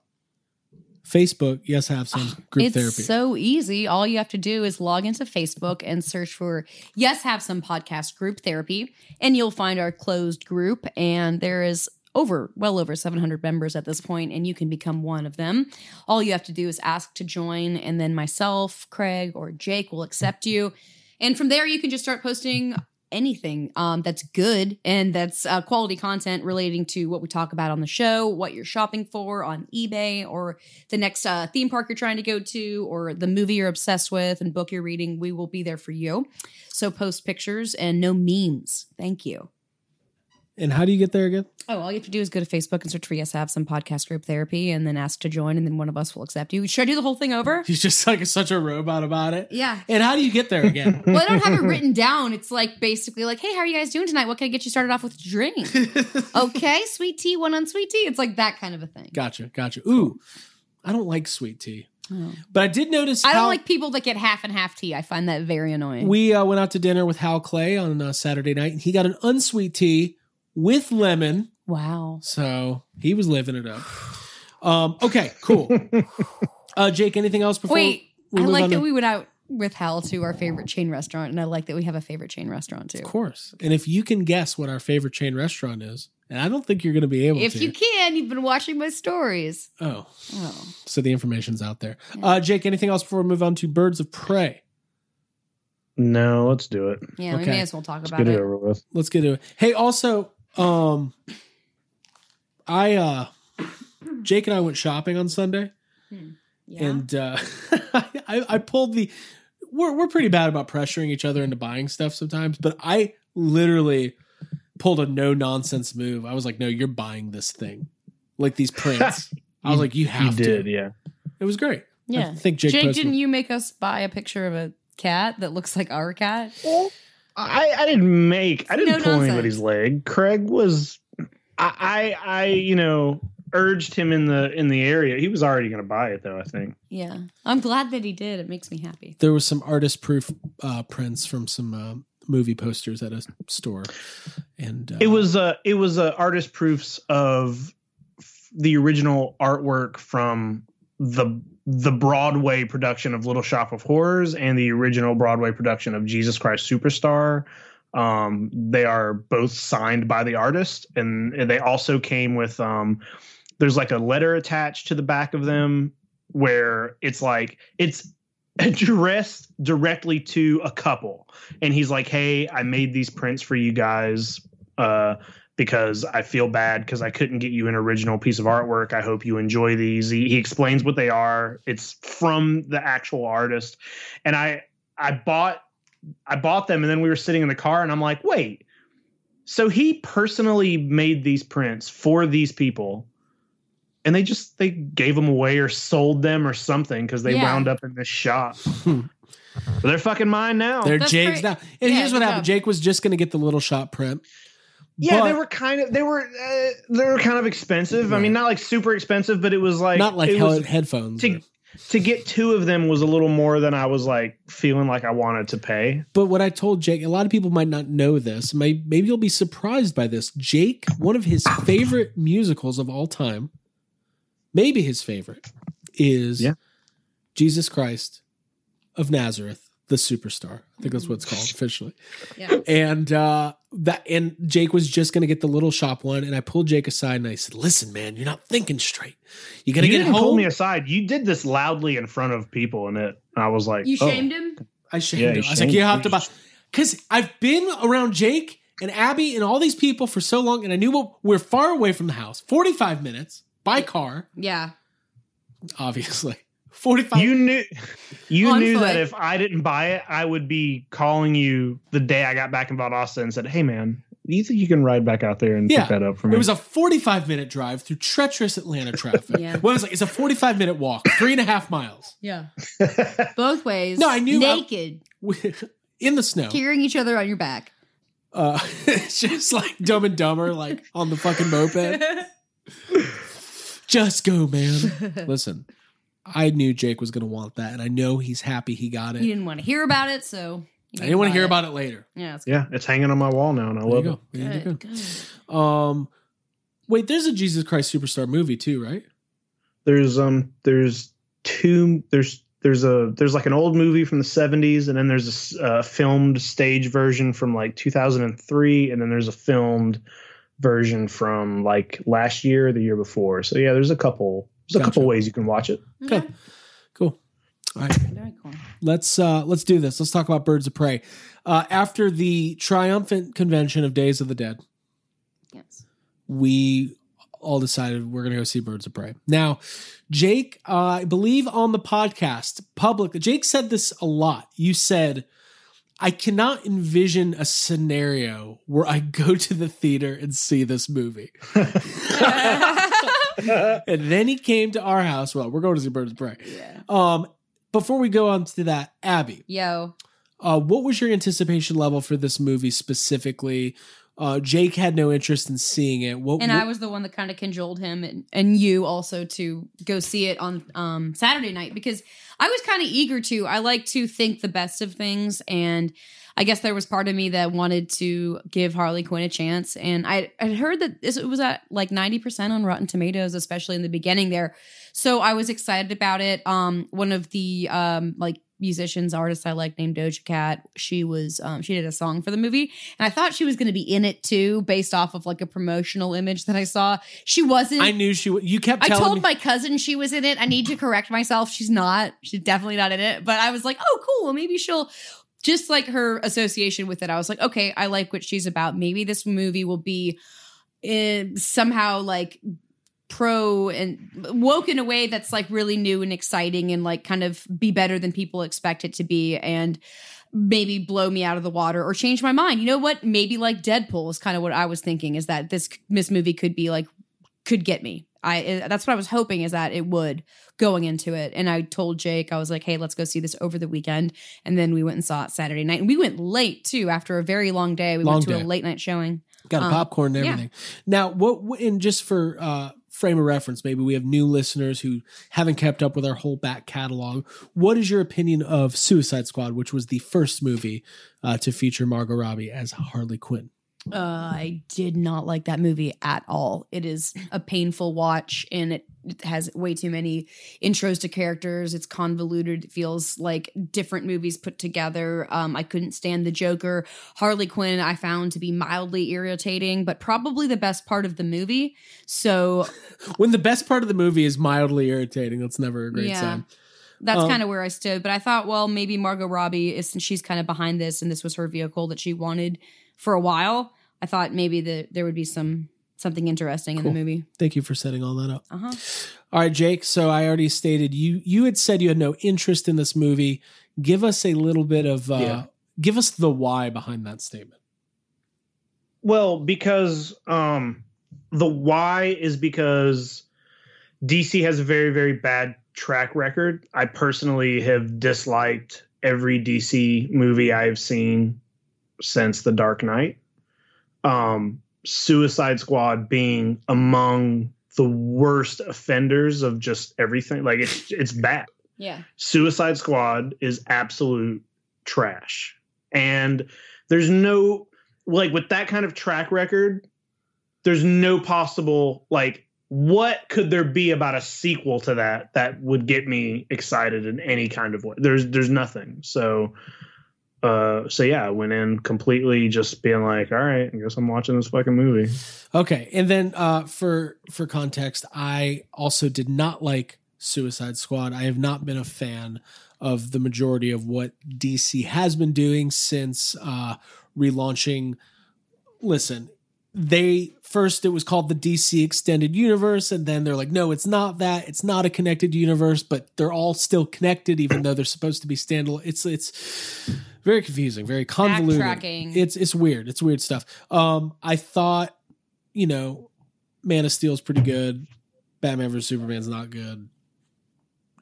Facebook? Yes, have some group it's therapy. It's so easy. All you have to do is log into Facebook and search for Yes Have Some Podcast Group Therapy, and you'll find our closed group. And there is over, well over 700 members at this point, and you can become one of them. All you have to do is ask to join, and then myself, Craig, or Jake will accept you. And from there, you can just start posting anything um, that's good and that's uh, quality content relating to what we talk about on the show, what you're shopping for on eBay, or the next uh, theme park you're trying to go to, or the movie you're obsessed with and book you're reading. We will be there for you. So post pictures and no memes. Thank you. And how do you get there again? Oh, all you have to do is go to Facebook and search for Yes Have Some Podcast Group Therapy and then ask to join, and then one of us will accept you. Should I do the whole thing over? He's just like such a robot about it. Yeah. And how do you get there again? Well, I don't have it written down. It's like basically like, hey, how are you guys doing tonight? What can I get you started off with to drink? okay, sweet tea, one on sweet tea. It's like that kind of a thing. gotcha, gotcha. Ooh, I don't like sweet tea, but I did notice. I don't like people that get half and half tea. I find that very annoying. We uh, went out to dinner with Hal Clay on uh, Saturday night, and he got an unsweet tea with lemon. wow. So he was living it up. Um, okay, cool. Uh, Jake, anything else before? Wait, we I like on that to- we went out with Hal to our favorite chain restaurant, and I like that we have a favorite chain restaurant too. Of course. And if you can guess what our favorite chain restaurant is, and I don't think you're going to be able If to. you can, you've been watching my stories. oh, Oh, so the information's out there. Uh, Jake, anything else before we move on to Birds of Prey? No, let's do it. yeah, we may as well talk Let's about get it it. over with. let's get to it. Hey, also, um, I uh, Jake and I went shopping on Sunday, Yeah. and uh, I, I pulled the. We're we're pretty bad about pressuring each other into buying stuff sometimes, but I literally pulled a no nonsense move. I was like, "No, you're buying this thing, like these prints." I was like, "You You have did, to." yeah. It was great. yeah. I think Jake. Jake, didn't you make us buy a picture of a cat that looks like our cat? I, I didn't make I didn't No pull nonsense. anybody's leg. Craig was I, I I you know urged him in the in the area. He was already gonna buy it though, I think. Yeah. I'm glad that he did. It makes me happy. there was some artist proof uh, prints from some uh, movie posters at a store, and uh, It was uh it was uh, artist proofs of f- the original artwork from the the Broadway production of Little Shop of Horrors and the original Broadway production of Jesus Christ Superstar. Um, they are both signed by the artist, and they also came with um, there's like a letter attached to the back of them where it's like it's addressed directly to a couple, and he's like, "Hey, I made these prints for you guys." Uh, because I feel bad because I couldn't get you an original piece of artwork. I hope you enjoy these. He, he explains what they are. It's from the actual artist, and I I bought I bought them, and then we were sitting in the car, and I'm like, wait, so he personally made these prints for these people, and they just they gave them away or sold them or something because they Yeah. wound up in this shop. But they're fucking mine now. They're That's Jake's great. now. And Yeah, here's what good happened. Jake was just going to get the little shot print. Yeah, but- they were kind of they were uh, they were kind of expensive. I mean, not like super expensive, but it was like not like was, headphones. to or- to get two of them was a little more than I was like feeling like I wanted to pay. But what I told Jake, a lot of people might not know this. May, maybe you'll be surprised by this. Jake, one of his favorite musicals of all time, maybe his favorite, is Yeah. Jesus Christ of Nazareth, the superstar. I think that's what it's called officially. Yeah. And uh, that and Jake was just gonna get the little shop one, and I pulled Jake aside and I said, "Listen, man, you're not thinking straight. You gotta you get didn't pull me aside. You did this loudly in front of people, and it. I was like, You oh. shamed him? I shamed Yeah, him. you I was like, shamed you have to him. buy because I've been around Jake and Abby and all these people for so long, and I knew what we're far away from the house. Forty five minutes by car, Yeah. obviously. Forty five. You knew, you knew foot. that if I didn't buy it, I would be calling you the day I got back in Valdosta and said, "Hey, man, do you think you can ride back out there and Yeah, pick that up for me?" It was a 45 minute drive through treacherous Atlanta traffic. Yeah. Well, it was like, it's a 45 minute walk, three and a half miles Yeah. Both ways. No, I knew I- Naked. in the snow. carrying each other on your back. Uh, it's just like dumb and dumber, like on the fucking moped. Just go, man. Listen, I knew Jake was going to want that, and I know he's happy he got it. He didn't want to hear about it, so I didn't want to hear about it later. Yeah, it's yeah, it's hanging on my wall now, and I There you love go. it. There you good. go. good. Um, wait, there's a Jesus Christ Superstar movie too, right? There's um, there's two. There's there's a there's like an old movie from the 70s, and then there's a uh, filmed stage version from like 2003, and then there's a filmed version from like last year or the year before. So yeah, there's a couple. There's a Gotcha. couple ways you can watch it. Okay, cool. All right. Very cool. let's uh let's do this let's talk about birds of prey uh after the triumphant convention of days of the dead Yes. we all decided we're gonna go see birds of prey now jake uh, i believe on the podcast public jake said this a lot you said i cannot envision a scenario where i go to the theater and see this movie and then he came to our house well we're going to see birds of prey Yeah. um before we go on to that abby Yo. uh, what was your anticipation level for this movie specifically? Uh, Jake had no interest in seeing it. What, And what- I was the one that kind of cajoled him and, and you also to go see it on um, Saturday night because I was kind of eager to. I like to think the best of things. And I guess there was part of me that wanted to give Harley Quinn a chance. And I I heard that this, it was at like 90% on Rotten Tomatoes, especially in the beginning there. So I was excited about it. Um, one of the um, like musicians, artists I like named Doja Cat, she was um, she did a song for the movie. And I thought she was going to be in it too, based off of like a promotional image that I saw. She wasn't. I knew she. would. You kept I told me. my cousin she was in it. I need to correct myself. She's not. She's definitely not in it. But I was like, oh, cool. Well, maybe she'll. Just like her association with it, I was like, okay, I like what she's about. Maybe this movie will be uh, somehow like pro and woke in a way that's like really new and exciting and like kind of be better than people expect it to be and maybe blow me out of the water or change my mind. You know what? Maybe like Deadpool is kind of what I was thinking is that this this movie could be like could get me. I uh, that's what I was hoping is that it would going into it. And I told Jake I was like, "Hey, let's go see this over the weekend." And then we went and saw it Saturday night. And we went late too after a very long day. We Long went to day. a late night showing. got a um, popcorn and yeah. everything. Now, what? what- And just for uh, frame of reference, maybe we have new listeners who haven't kept up with our whole back catalog. What is your opinion of Suicide Squad, which was the first movie uh, to feature Margot Robbie as Harley Quinn? Uh, I did not like that movie at all. It is a painful watch and it, it has way too many intros to characters. It's convoluted. It feels like different movies put together. Um, I couldn't stand the Joker. Harley Quinn, I found to be mildly irritating, but probably the best part of the movie. So When the best part of the movie is mildly irritating, that's never a great Yeah. sign. that's Um, kind of where I stood. But I thought, well, maybe Margot Robbie is since she's kind of behind this, and this was her vehicle that she wanted for a while. I thought maybe that there would be some something interesting in the movie. Thank you for setting all that up. Uh huh. All right, Jake. So I already stated you you had said you had no interest in this movie. Give us a little bit of uh Yeah. give us the why behind that statement. Well, because um the why is because DC has a very very bad track record. I personally have disliked every DC movie I've seen since The Dark Knight. Um, Suicide Squad being among the worst offenders of just everything. Like it's it's bad. Yeah. Suicide Squad is absolute trash. And there's no like with that kind of track record, there's no possible like what could there be about a sequel to that that would get me excited in any kind of way? There's there's nothing. So uh so yeah, I went in completely just being like, all right, I guess I'm watching this fucking movie. Okay, and then uh, for for context, I also did not like Suicide Squad. I have not been a fan of the majority of what DC has been doing since uh, relaunching. Listen, they first it was called the DC Extended Universe, and then they're like, no, it's not that. It's not a connected universe, but they're all still connected, even though they're supposed to be standalone. It's it's very confusing, very convoluted. It's it's weird. It's weird stuff. Um, I thought, you know, Man of Steel is pretty good. Batman vs Superman's not good.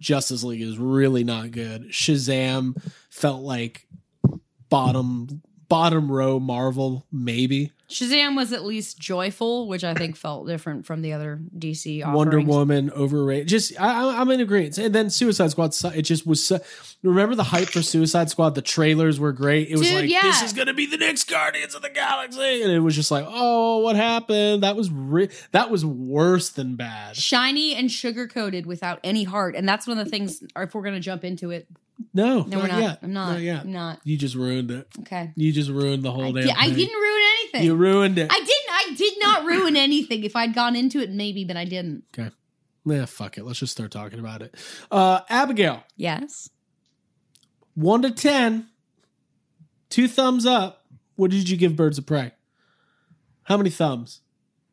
Justice League is really not good. Shazam felt like bottom bottom row Marvel, maybe. Shazam was at least joyful, which I think felt different from the other DC offerings. Wonder Woman overrated. Just I, I'm in agreement. And then Suicide Squad. It just was. So, remember the hype for Suicide Squad? The trailers were great. It was Dude, like yeah. this is gonna be the next Guardians of the Galaxy, and it was just like, oh, what happened? That was re- that was worse than bad. Shiny and sugar coated without any heart, and that's one of the things. If we're gonna jump into it, No, no, not we're not. yet. I'm not. Not yet. I'm not. You just ruined it. Okay. You just ruined the whole I, damn. di- I didn't ruin anything. You ruined it. I didn't. I did not ruin anything. If I'd gone into it, maybe, but I didn't. okay. Yeah, fuck it. Let's just start talking about it. Uh, Abigail, Yes. one to ten, two thumbs up. What did you give Birds of Prey? How many thumbs?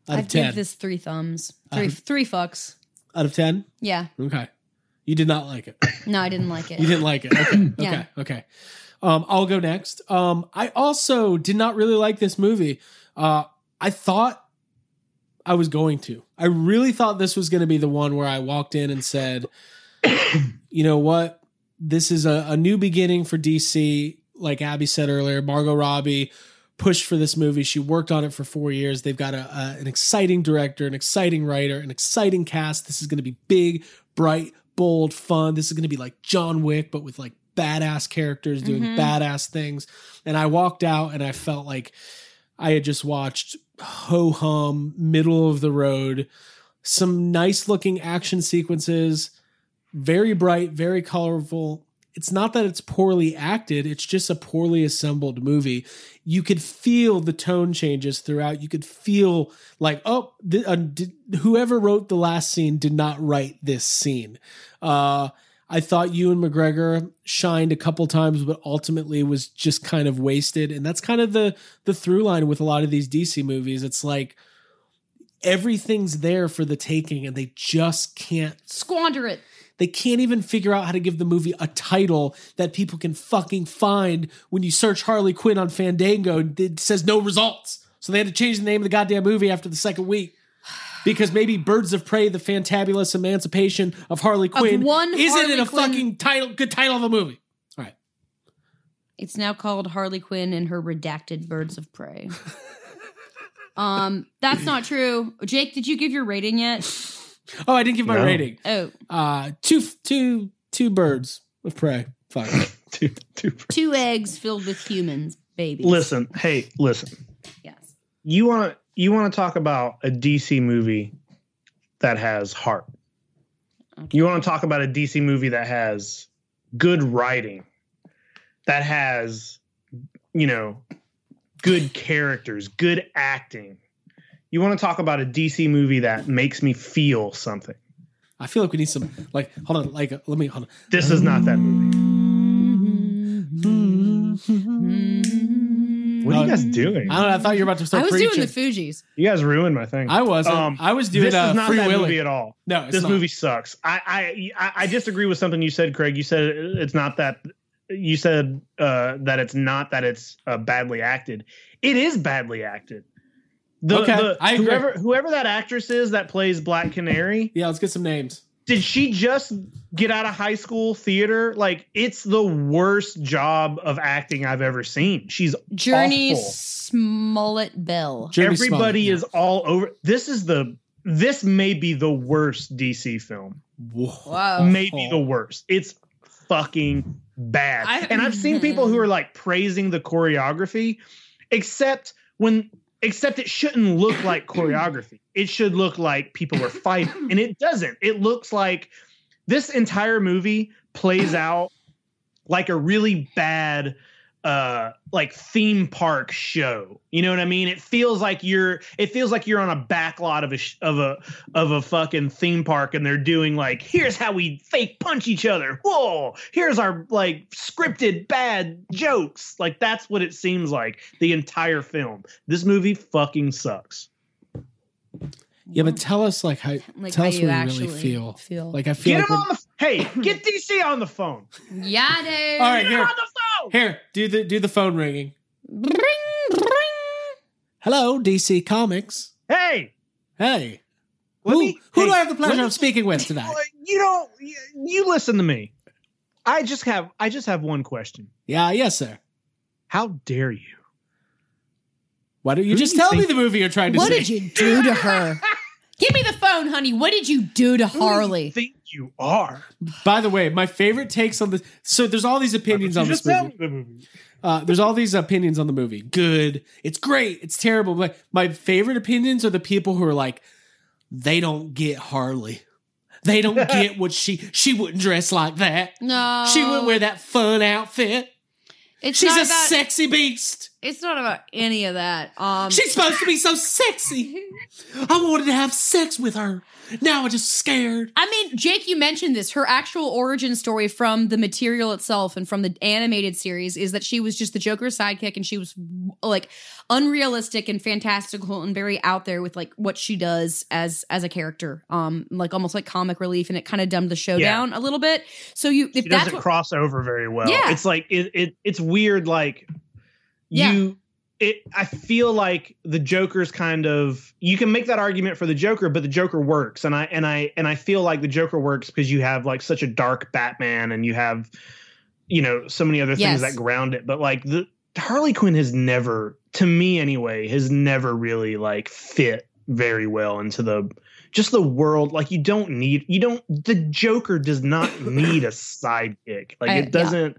Out of I'd ten. give this three thumbs. Three of- three fucks. Out of ten. Yeah. Okay. You did not like it. No, I didn't like it. You didn't like it. Okay. Yeah. Okay. Okay. Um, I'll go next. Um, I also did not really like this movie. Uh, I thought I was going to. I really thought this was going to be the one where I walked in and said, you know what? This is a, a new beginning for DC. Like Abby said earlier, Margot Robbie pushed for this movie. She worked on it for four years. They've got a, a an exciting director, an exciting writer, an exciting cast. This is going to be big, bright, bold, fun. This is going to be like John Wick, but with like badass characters doing Mhm. badass things. And I walked out and I felt like I had just watched ho hum, middle of the road, some nice looking action sequences, very bright, very colorful. It's not that it's poorly acted, it's just a poorly assembled movie. You could feel the tone changes throughout. You could feel like, oh, th- uh, did, whoever wrote the last scene did not write this scene. Uh, I thought Ewan McGregor shined a couple times, but ultimately was just kind of wasted. And that's kind of the the through line with a lot of these DC movies. It's like everything's there for the taking, and they just can't Squander it. they can't even figure out how to give the movie a title that people can fucking find when you search Harley Quinn on Fandango. It says no results. So they had to change the name of the goddamn movie after the second week. Because maybe Birds of Prey, the fantabulous emancipation of Harley Quinn, one isn't Harley in a Quinn- fucking title, good title of a movie. All right. It's now called Harley Quinn and her redacted birds of prey. um, that's not true. Jake, did you give your rating yet? Oh, I didn't give my No. rating. Oh, Uh, two, two, two birds of prey. Fuck. Two- two- two eggs filled with humans, babies. Listen, hey, listen. Yes. You want to you want to talk about a DC movie that has heart. You want to talk about a DC movie that has good writing, that has you know good characters, good acting. You want to talk about a DC movie that makes me feel something. I feel like we need some, like, hold on, like, let me, hold on. This is not that movie. Mm-hmm. What are you guys doing? I don't know. I thought you were about to start. I start was preaching. doing the Fugees. You guys ruined my thing. I wasn't. Um, I was doing this uh, is not Free that Willy. movie at all. No, it's this not. movie sucks. I, I I I disagree with something you said, Craig. You said it's not that. You said uh, that it's not that it's uh, badly acted. It is badly acted. The, Okay, the- I agree. whoever whoever that actress is that plays Black Canary, Yeah, let's get some names. Did she just get out of high school theater? Like it's the worst job of acting I've ever seen. She's Jurnee awful. Smollett Bill. Jurnee Everybody Smollett, is all over. This is the this may be the worst DC film. Whoa. Maybe the worst. It's fucking bad. I- and I've seen people who are like praising the choreography, except when except it shouldn't look like choreography. It should look like people were fighting. And it doesn't. It looks like this entire movie plays out like a really bad uh like theme park show you know what i mean it feels like you're it feels like you're on a back lot of a sh- of a of a fucking theme park and they're doing like here's how we fake punch each other whoa here's our like scripted bad jokes like that's what it seems like the entire film this movie fucking sucks Yeah, but tell us like how Like tell how us you what you really feel. feel. Like I feel get like him on the hey get dc on the phone Yeah, dude. All right, get him here. On Here, do the do the phone ringing. Bring, bring. Hello, DC Comics. hey Hey. let who me- who hey, do I have the let pleasure me- of speaking with tonight? You don't you, you listen to me i just have i just have one question Yeah, yes, sir. how dare you Why don't you Who do just you tell me the movie you're trying to What see? did you do to her? Give me the phone, honey. What did you do to Who do you Harley? think you are By the way, my favorite takes on the so there's all these opinions on this movie. the movie. Uh, there's all these opinions on the movie. Good, it's great, it's terrible. But my favorite opinions are the people who are like, they don't get Harley. They don't get what she she wouldn't dress like that. No, She wouldn't wear that fun outfit. It's She's not a about, sexy beast. It's not about any of that. Um, She's supposed to be so sexy. I wanted to have sex with her. Now I'm just scared. I mean, Jake, you mentioned this. Her actual origin story from the material itself and from the animated series is that she was just the Joker's sidekick and she was like unrealistic and fantastical and very out there with like what she does as as a character. Um, like almost like comic relief, and it kind of dumbed the show Yeah. down a little bit. So you, if It that's doesn't what, cross over very well. Yeah. It's like it, it it's weird like Yeah. you it I feel like the Joker's kind of you can make that argument for the Joker, but the Joker works. And I and I and I feel like the Joker works because you have like such a dark Batman and you have you know so many other things Yes. that ground it. But like the Harley Quinn has never, to me anyway, has never really like fit very well into the just the world. Like you don't need you don't the Joker does not need a sidekick. Like I- it doesn't.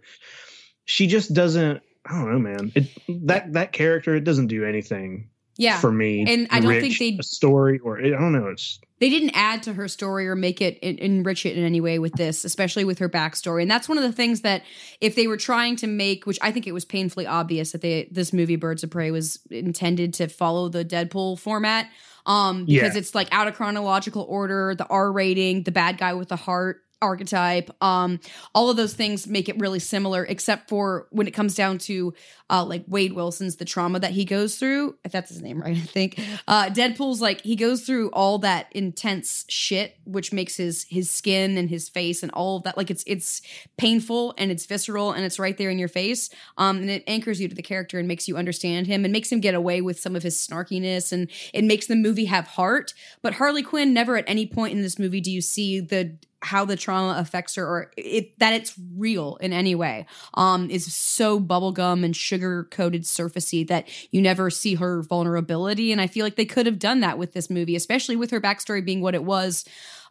She just doesn't. I don't know, man. It that that character it doesn't do anything yeah, for me. And I don't think they- a story or I don't know. It's they didn't add to her story or make it enrich it in any way with this, especially with her backstory. And that's one of the things that if they were trying to make, which I think it was painfully obvious that they this movie Birds of Prey was intended to follow the Deadpool format. Um, because Yeah. it's like out of chronological order, the R rating, the bad guy with the heart archetype. Um all of those things make it really similar except for when it comes down to uh like wade wilson's the trauma that he goes through if that's his name right i think. Uh deadpool's like he goes through all that intense shit which makes his his skin and his face and all of that like it's it's painful and it's visceral and it's right there in your face um and it anchors you to the character and makes you understand him and makes him get away with some of his snarkiness and it makes the movie have heart. But harley quinn never at any point in this movie do you see the how the trauma affects her or it, that it's real in any way um is so bubblegum and sugar coated surfacey that you never see her vulnerability. And i feel like they could have done that with this movie especially with her backstory being what it was.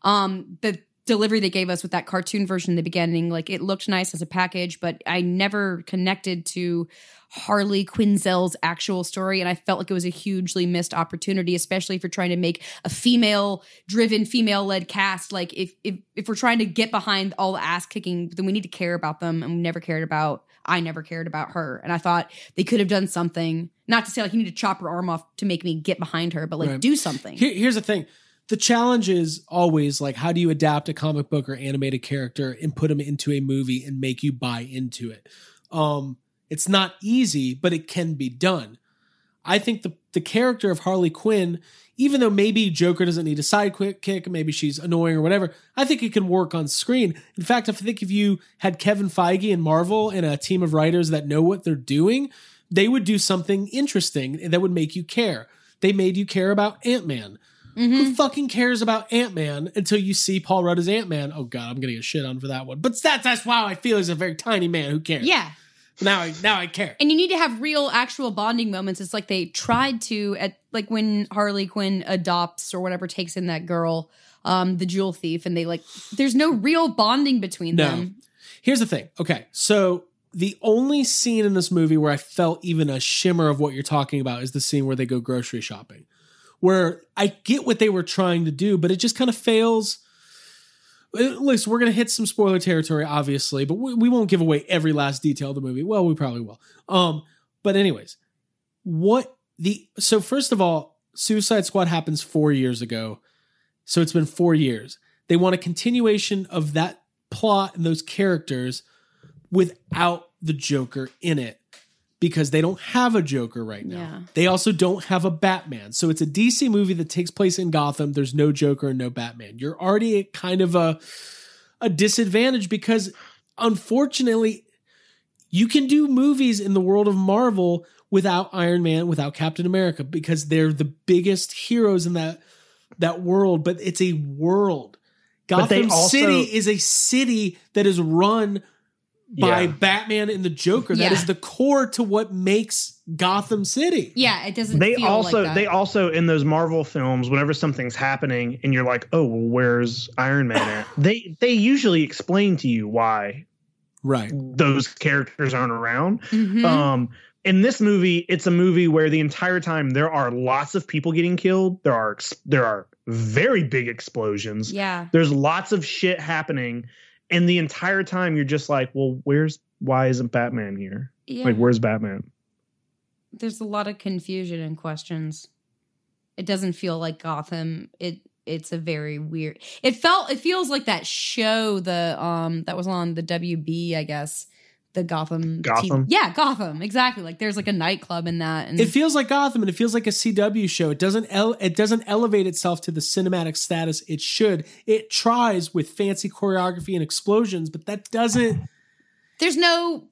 Um delivery they gave us with that cartoon version in the beginning like it looked nice as a package but i never connected to Harley Quinzel's actual story, and I felt like it was a hugely missed opportunity, especially if you're trying to make a female driven, female led cast. Like if if if we're trying to get behind all the ass kicking, then we need to care about them, and we never cared about. I never cared about her, and I thought they could have done something. Not to say like you need to chop her arm off to make me get behind her, but like Right. do something. Here, here's the thing. The challenge is always like, how do you adapt a comic book or animated character and put them into a movie and make you buy into it? Um, it's not easy, but it can be done. I think the the character of Harley Quinn, even though maybe Joker doesn't need a sidekick maybe she's annoying or whatever, I think it can work on screen. In fact, I think if you had Kevin Feige and Marvel and a team of writers that know what they're doing, they would do something interesting that would make you care. They made you care about Ant Man. Who fucking cares about Ant Man until you see Paul Rudd as Ant Man? Oh god, I'm gonna get shit on for that one. But that's that's why I feel he's a very tiny man. Who cares? Yeah. Now I now I care. And you need to have real, actual bonding moments. It's like they tried to at like when Harley Quinn adopts or whatever takes in that girl, um, the jewel thief, and they like there's no real bonding between No. them. Here's the thing. Okay, so the only scene in this movie where I felt even a shimmer of what you're talking about is the scene where they go grocery shopping. Where I get what they were trying to do, but it just kind of fails. Uh, Listen, we're going to hit some spoiler territory, obviously, but we, we won't give away every last detail of the movie. Well, we probably will. Um, but anyways, what the so first of all, Suicide Squad happens four years ago, so it's been four years. They want a continuation of that plot and those characters without the Joker in it because they don't have a Joker right now. Yeah. They also don't have a Batman. So it's a DC movie that takes place in Gotham. There's no Joker and no Batman. You're already at kind of a a disadvantage because unfortunately you can do movies in the world of Marvel without Iron Man, without Captain America because they're the biggest heroes in that that world, but it's a world. Gotham also- City is a city that is run by Yeah. Batman and the Joker. That Yeah. is the core to what makes Gotham City. Yeah, it doesn't. they feel also like that. they also in those Marvel films, whenever something's happening and you're like, oh, well, where's Iron Man at? they they usually explain to you why Right. those characters aren't around. Mhm. Um, in this movie, it's a movie where the entire time there are lots of people getting killed. There are there are very big explosions. yeah, There's lots of shit happening, and the entire time you're just like, well, where's why isn't Batman here? yeah. Like, where's Batman? There's a lot of confusion and questions. It doesn't feel like Gotham. It it's a very weird. It felt. It feels like that show the um that was on the WB, I guess. The Gotham. Gotham? yeah, Gotham. Exactly. Like there's like a nightclub in that, and It feels like Gotham and it feels like a CW show. It doesn't el- it doesn't elevate itself to the cinematic status it should. It tries with fancy choreography and explosions, but that doesn't there's no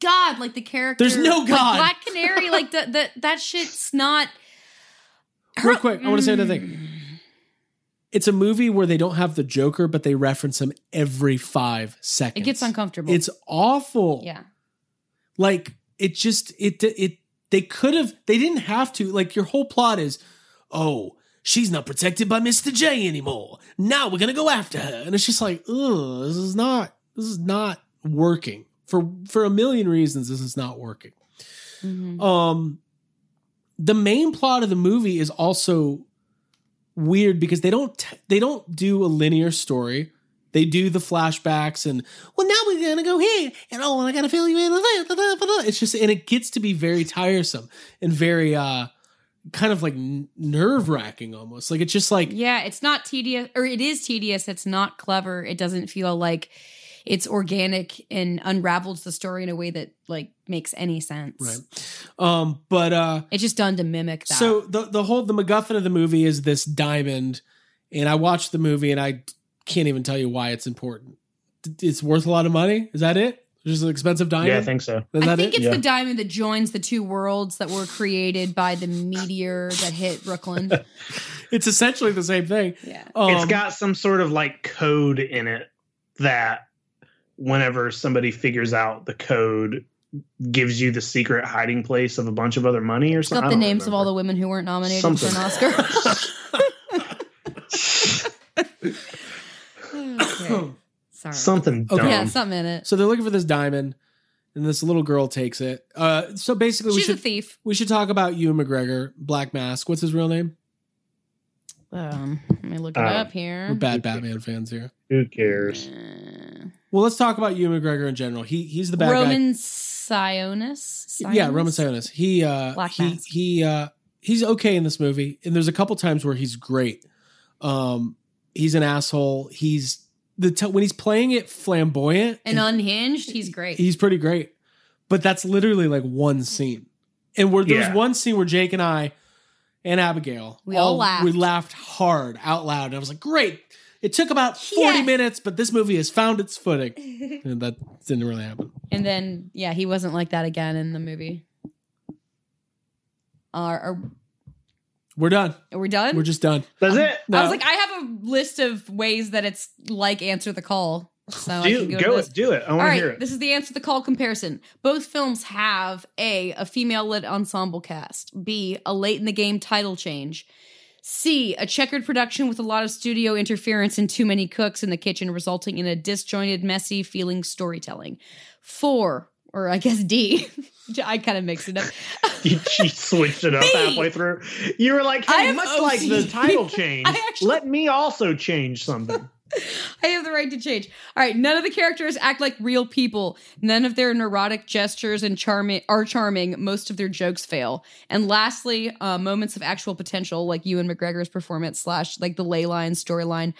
God like the character. There's no like God. Black Canary. like that. That that shit's not. Real quick, I want to say another thing. Mm. It's a movie where they don't have the Joker, but they reference him every five seconds. It gets uncomfortable. It's awful. yeah. Like it just it it they could have they didn't have to. Like your whole plot is, oh, she's not protected by Mr. J anymore. Now we're gonna go after her. And it's just like, ugh, this is not this is not working. For for a million reasons, this is not working. Mhm. Um the main plot of the movie is also weird because they don't they don't do a linear story. They do the flashbacks and well now we're gonna go here and oh and I gotta fill you in. It's just and it gets to be very tiresome and very uh kind of like nerve wracking almost. Like it's just like Yeah, it's not tedious, or it is tedious. It's not clever. It doesn't feel like it's organic and unravels the story in a way that like makes any sense. right. Um but uh It's just done to mimic that. So the the whole the MacGuffin of the movie is this diamond, and I watched the movie and I can't even tell you why it's important. It's worth a lot of money. Is that it? Just an expensive diamond. Yeah, I think so. Is I think it? it's Yeah. the diamond that joins the two worlds that were created by the meteor that hit Brooklyn. It's essentially the same thing. Yeah. Um, it's got some sort of like code in it that whenever somebody figures out the code gives you the secret hiding place of a bunch of other money or It's something. got the names of all the women who weren't nominated Something. for an Oscar. okay. Sorry. something dumb. Okay. Yeah, something in it. so they're looking for this diamond, and this little girl takes it. Uh, so basically, we She's a should thief. we should talk about Ewan McGregor, Black Mask. What's his real name? Um, let me look it Um, up We're here. bad Batman fans here. Who cares? Uh, Well, let's talk about Ewan McGregor in general. He he's the bad guy. Roman Sionis. Yeah, Roman Sionis. He uh Black he Mask. he uh he's okay in this movie. And there's a couple times where he's great. Um he's an asshole. He's the t- when he's playing it flamboyant And unhinged, he's great. he's pretty great. But that's literally like one scene. And where there was Yeah. one scene where Jake and I and Abigail We all laughed. we laughed hard out loud. And I was like, "Great. It took about 40 Yes. minutes, but this movie has found its footing." and that didn't really happen. And then, yeah, he wasn't like that again in the movie. Uh, or We're done. We're we done? We're just done. That's it. No. I was like, I have a list of ways that it's like answer the call. So I do, can go, go to it. Do it. I All want to right, hear it. this is the answer the call comparison. Both films have A, a female led ensemble cast, B, a late in the game title change, C, a checkered production with a lot of studio interference and too many cooks in the kitchen, resulting in a disjointed, messy feeling storytelling. Four, or I guess D, I kind of mixed it up. She switched it up B. halfway through. You were like, I hey, much like the title change, actually- let me also change something. I have the right to change. All right, none of the characters act like real people. None of their neurotic gestures and charming are charming. Most of their jokes fail. And lastly, uh, moments of actual potential, like Ewan McGregor's performance slash like the ley line storyline,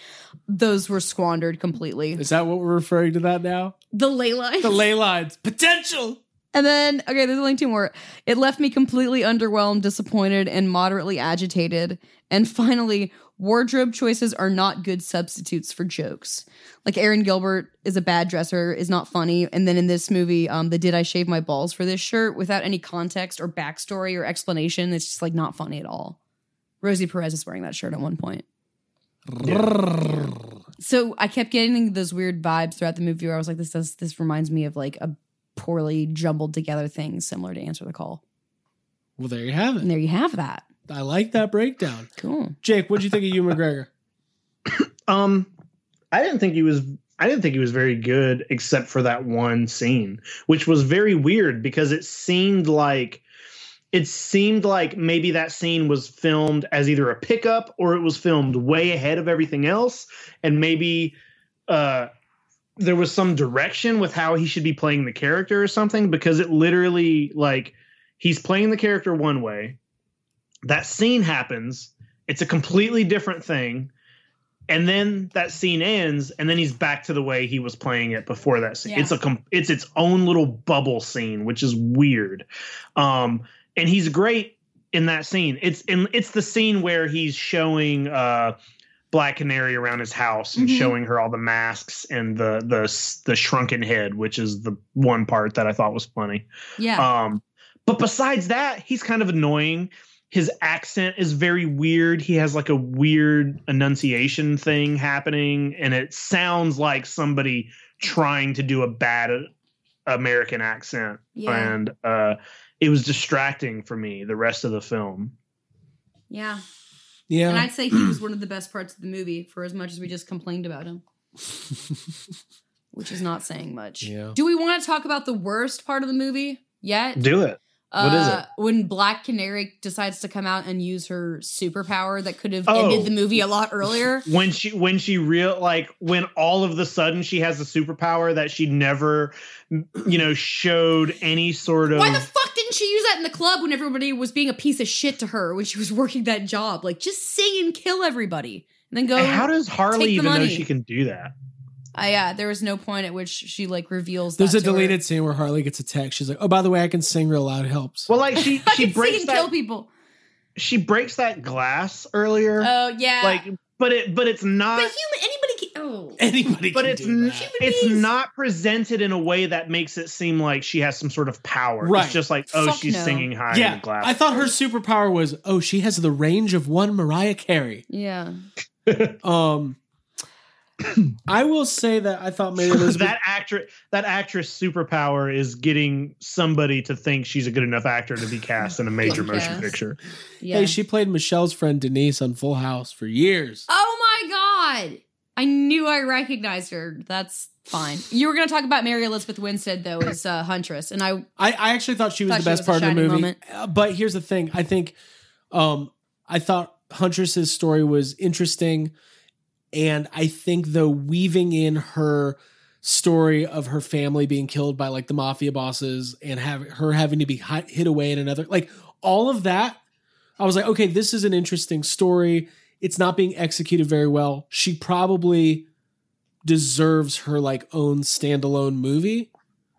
those were squandered completely. Is that what we're referring to that now? The ley line. The ley lines. Potential. And then, okay, there's only two more. It left me completely underwhelmed, disappointed, and moderately agitated. And finally, wardrobe choices are not good substitutes for jokes. Like Erin Gilbert is a bad dresser, is not funny. And then in this movie, um, the did I shave my balls for this shirt without any context or backstory or explanation, it's just like not funny at all. Rosie Perez is wearing that shirt at one point. So I kept getting those weird vibes throughout the movie where I was like, this does this reminds me of like a poorly jumbled together thing similar to Answer the Call. Well, there you have it. And it. there you have that. I like that breakdown. Cool. Jake, what'd you think of Ewan McGregor? Um, I didn't think he was. I didn't think he was very good, except for that one scene, which was very weird because it seemed like it seemed like maybe that scene was filmed as either a pickup or it was filmed way ahead of everything else, and maybe uh, there was some direction with how he should be playing the character or something. Because it literally like he's playing the character one way, that scene happens, it's a completely different thing and then that scene ends and then he's back to the way he was playing it before that scene Yeah. it's a com- it's its own little bubble scene which is weird um and he's great in that scene it's in it's the scene where he's showing uh black canary around his house and Mhm. showing her all the masks and the the the shrunken head which is the one part that i thought was funny Yeah. um, but besides that, he's kind of annoying. His accent is very weird. He has like a weird enunciation thing happening, and it sounds like somebody trying to do a bad American accent. Yeah. And uh, it was distracting for me the rest of the film. yeah. Yeah. And I'd say he was one of the best parts of the movie for as much as we just complained about him. Which is not saying much. Yeah. Do we want to talk about the worst part of the movie yet? Do it. What is Uh, When Black Canary decides to come out and use her superpower that could have Oh. ended the movie a lot earlier. When she when she real like when all of the sudden she has a superpower that she never you know showed any sort of Why the fuck didn't she use that in the club when everybody was being a piece of shit to her when she was working that job? Like, just sing and kill everybody, and then go. And how does Harley even know she can do that? Uh, yeah, there was no point at which she like reveals. There's that a to her. deleted scene where Harley gets a text. She's like, "Oh, by the way, I can sing real loud. It helps." Well, like she I she can sing breaks and that kill people. she breaks that glass earlier. Oh yeah, like, but it but it's not. but human anybody can. Oh, Anybody but can it's do n- that. it's beings. not presented in a way that makes it seem like she has some sort of power. Right. It's just like oh, Fuck she's no. singing high in Yeah, the glass. I thought her superpower was, oh, she has the range of one Mariah Carey. yeah. Um, I will say that I thought Mary Elizabeth. that actress that actress superpower is getting somebody to think she's a good enough actor to be cast in a major motion Yes. picture. Yeah. Hey, she played Michelle's friend Denise on Full House for years. oh my god! I knew I recognized her. That's fine. You were going to talk about Mary Elizabeth Winstead though as uh, Huntress, and I I, I actually thought she was Thought the best was part of the movie. moment. Uh, But here's the thing: I think, um, I thought Huntress's story was interesting, and I think the weaving in her story of her family being killed by like the mafia bosses and have her having to be hi- hid away in another like all of that, I was like, okay, this is an interesting story. It's not being executed very well. She probably deserves her like own standalone movie.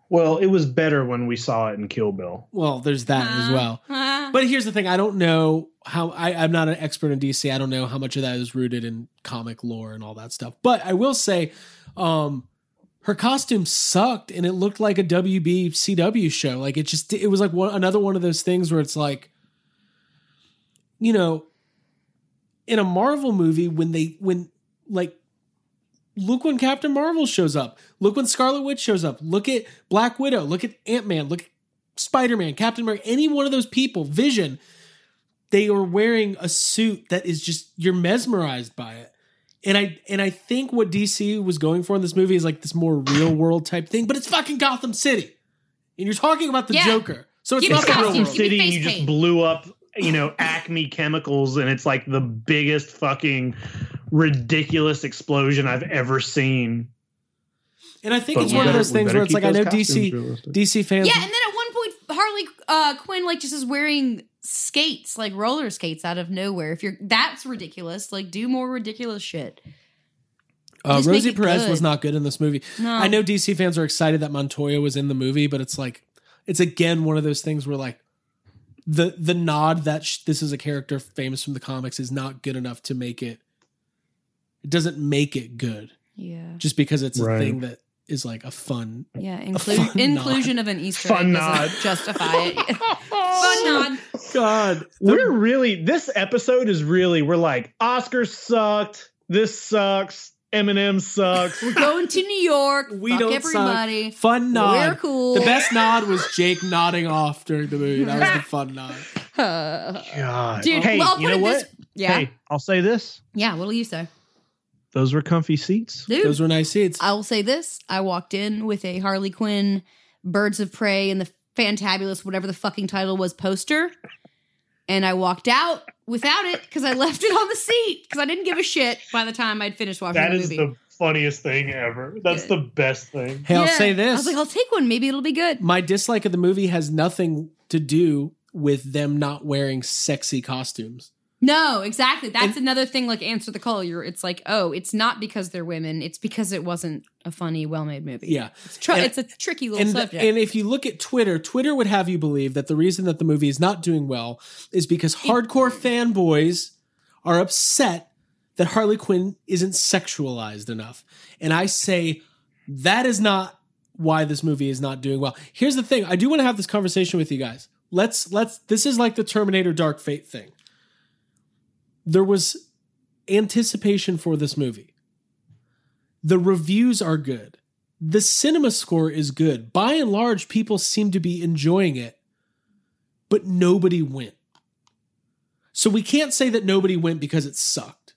Well, it was better when we saw it in Kill Bill. Well, there's that as well. Uh, But here's the thing: I don't know how. I, I'm not an expert in DC. I don't know how much of that is rooted in comic lore and all that stuff. But I will say, um, her costume sucked, and it looked like a WB CW show. Like it just, it was like one, another one of those things where it's like, you know, in a Marvel movie when they when like look when Captain Marvel shows up. Look when Scarlet Witch shows up. Look at Black Widow. Look at Ant Man. Look at Spider Man, Captain America. Any one of those people, Vision, they are wearing a suit that is just you're mesmerized by it. And I and I think what DC was going for in this movie is like this more real world type thing, but it's fucking Gotham City, and you're talking about the Yeah. Joker, so it's Give not the real world. City, you just blew up, you know, Acme Chemicals, and it's like the biggest fucking ridiculous explosion I've ever seen. And I think But it's we one of those things where it's like I know DC realistic. DC fans. Yeah, and then at one point, Harley uh, Quinn like just is wearing skates, like roller skates, out of nowhere. If you're that's ridiculous, like do more ridiculous shit. Uh, Rosie Perez good. was not good in this movie. No. I know DC fans are excited that Montoya was in the movie, but it's like it's again one of those things where like the the nod that sh- this is a character famous from the comics is not good enough to make it. It doesn't make it good Yeah, just because it's a thing that is like a fun. yeah. fun Inclu- inclusion of an Easter Fun egg nod. doesn't justify it. fun nod. God, We're really this episode is really we're like Oscars sucked. This sucks. Eminem sucks. We're going to New York. we Fuck don't everybody. suck. Fun nod. We're cool. The best nod was Jake nodding off during the movie. That was the fun nod. Uh, God. Dude, hey, well, I'll you put know what? this- yeah, Hey, I'll say this. yeah. What'll you say, Those were comfy seats. dude? Those were nice seats. I will say this: I walked in with a Harley Quinn, Birds of Prey, and the Fantabulous, whatever the fucking title was, poster, and I walked out without it because I left it on the seat because I didn't give a shit by the time I'd finished watching That the is movie. the funniest thing ever. That's Yeah. the best thing. Hey, I'll Yeah. say this. I was like, I'll take one. Maybe it'll be good. my dislike of the movie has nothing to do with them not wearing sexy costumes. No, exactly. That's And- another thing. Like answer the call. You're. It's like, oh, it's not because they're women. It's because it wasn't a funny, well-made movie. Yeah. it's, tr- And- it's a tricky little And, subject. and if you look at Twitter, Twitter would have you believe that the reason that the movie is not doing well is because hardcore fanboys are upset that Harley Quinn isn't sexualized enough. And I say that is not why this movie is not doing well. Here's the thing. I do want to have this conversation with you guys. Let's let's this is like the Terminator Dark Fate thing. There was anticipation for this movie. The reviews are good. The cinema score is good. By and large, people seem to be enjoying it, but nobody went. So we can't say that nobody went because it sucked.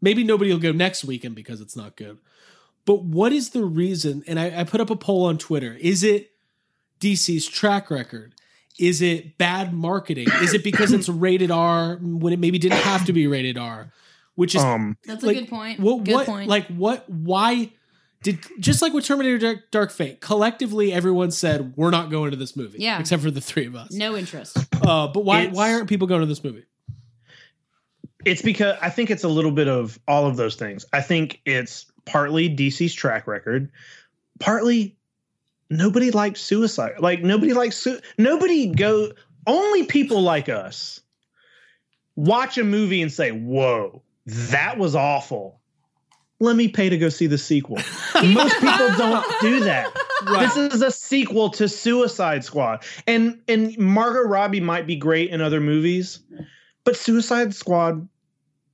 Maybe nobody will go next weekend because it's not good. But what is the reason? And I, I put up a poll on Twitter. Is it DC's track record? Is it bad marketing? Is it because it's rated R when it maybe didn't have to be rated R? Which is Um, That's a good point. What, good what, point. like, what, why did, just like with Terminator Dark, Dark Fate, collectively everyone said, we're not going to this movie. Yeah. Except for the three of us. no interest. Uh, but why, It's- why aren't people going to this movie? it's because I think it's a little bit of all of those things. I think it's partly DC's track record, partly nobody likes suicide. Like nobody likes su- nobody go. Only people like us watch a movie and say, "Whoa, that was awful." Let me pay to go see the sequel. Most people don't do that. This is a sequel to Suicide Squad, and and Margot Robbie might be great in other movies, but Suicide Squad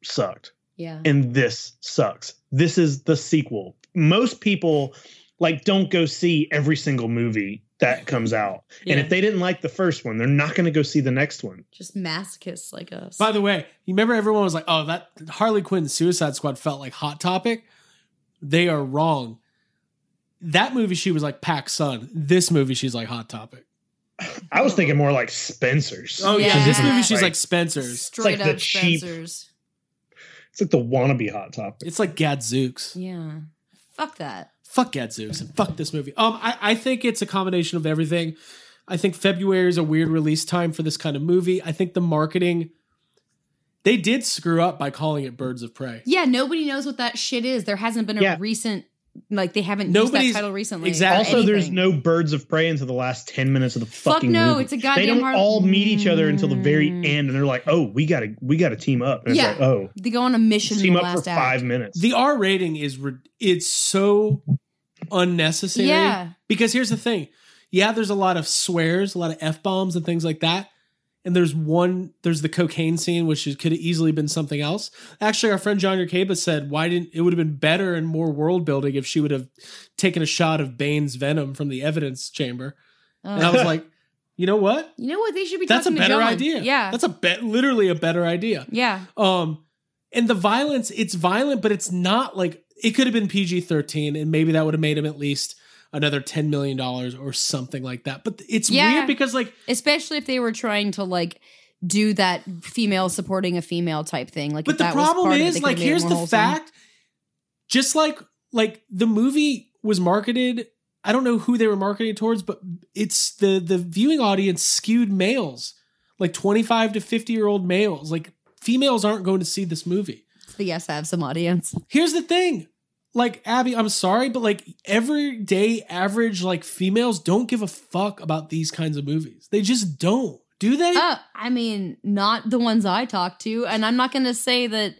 sucked, Yeah. and this sucks. This is the sequel. Most people like don't go see every single movie that comes out, and if they didn't like the first one, they're not going to go see the next one. Just masochists like us. By the way, you remember everyone was like, oh, that Harley Quinn Suicide Squad felt like Hot Topic? They are wrong. That movie, she was like Pac Sun. This movie, she's like Hot Topic. I was thinking more like Spencer's. Oh, yeah. Yeah. This movie, she's Like- like Spencer's. Straight like the up cheap- Spencer's. It's like the wannabe hot topic. It's like Gadzooks. Yeah. Fuck that. Fuck Gadzooks and fuck this movie. Um, I, I think it's a combination of everything. I think February is a weird release time for this kind of movie. I think the marketing they did screw up by calling it Birds of Prey. Yeah, nobody knows what that shit is. There hasn't been a Yeah. recent like they haven't Nobody's- used that title recently. exactly. or Also, there's no birds of prey until the last ten minutes of the Fuck fucking no, movie. it's a goddamn. They don't hard- all meet each other until the very Mm. end, and they're like, "Oh, we gotta, we gotta team up." And Yeah. it's like, "Oh, They go on a mission in team the up last for act. five minutes." The R rating is re- it's so unnecessary. Yeah. Because here's the thing. Yeah, there's a lot of swears, a lot of F bombs and things like that. and there's one there's the cocaine scene which is, could have easily been something else actually our friend john Yerkeba said why didn't it would have been better and more world building if she would have taken a shot of bane's venom from the evidence chamber and i was like you know what you know what? They should be. that's a better idea Yeah. that's a bet literally a better idea yeah. um and the violence it's violent but it's not like it could have been pg-13 and maybe that would have made him at least another 10 million dollars or something like that but it's Yeah. weird because like Especially if they were trying to like do that female supporting a female type thing. Like, but the problem of it, is like could've made it here's the wholesome. fact just like like the movie was marketed i don't know who they were marketing towards but it's the the viewing audience skewed males like 25 to 50 year old males like females aren't going to see this movie The yes have some audience. here's the thing like abby i'm sorry but like everyday average like females don't give a fuck about these kinds of movies they just don't do they Uh, I mean, not the ones I talk to, and I'm not going to say that.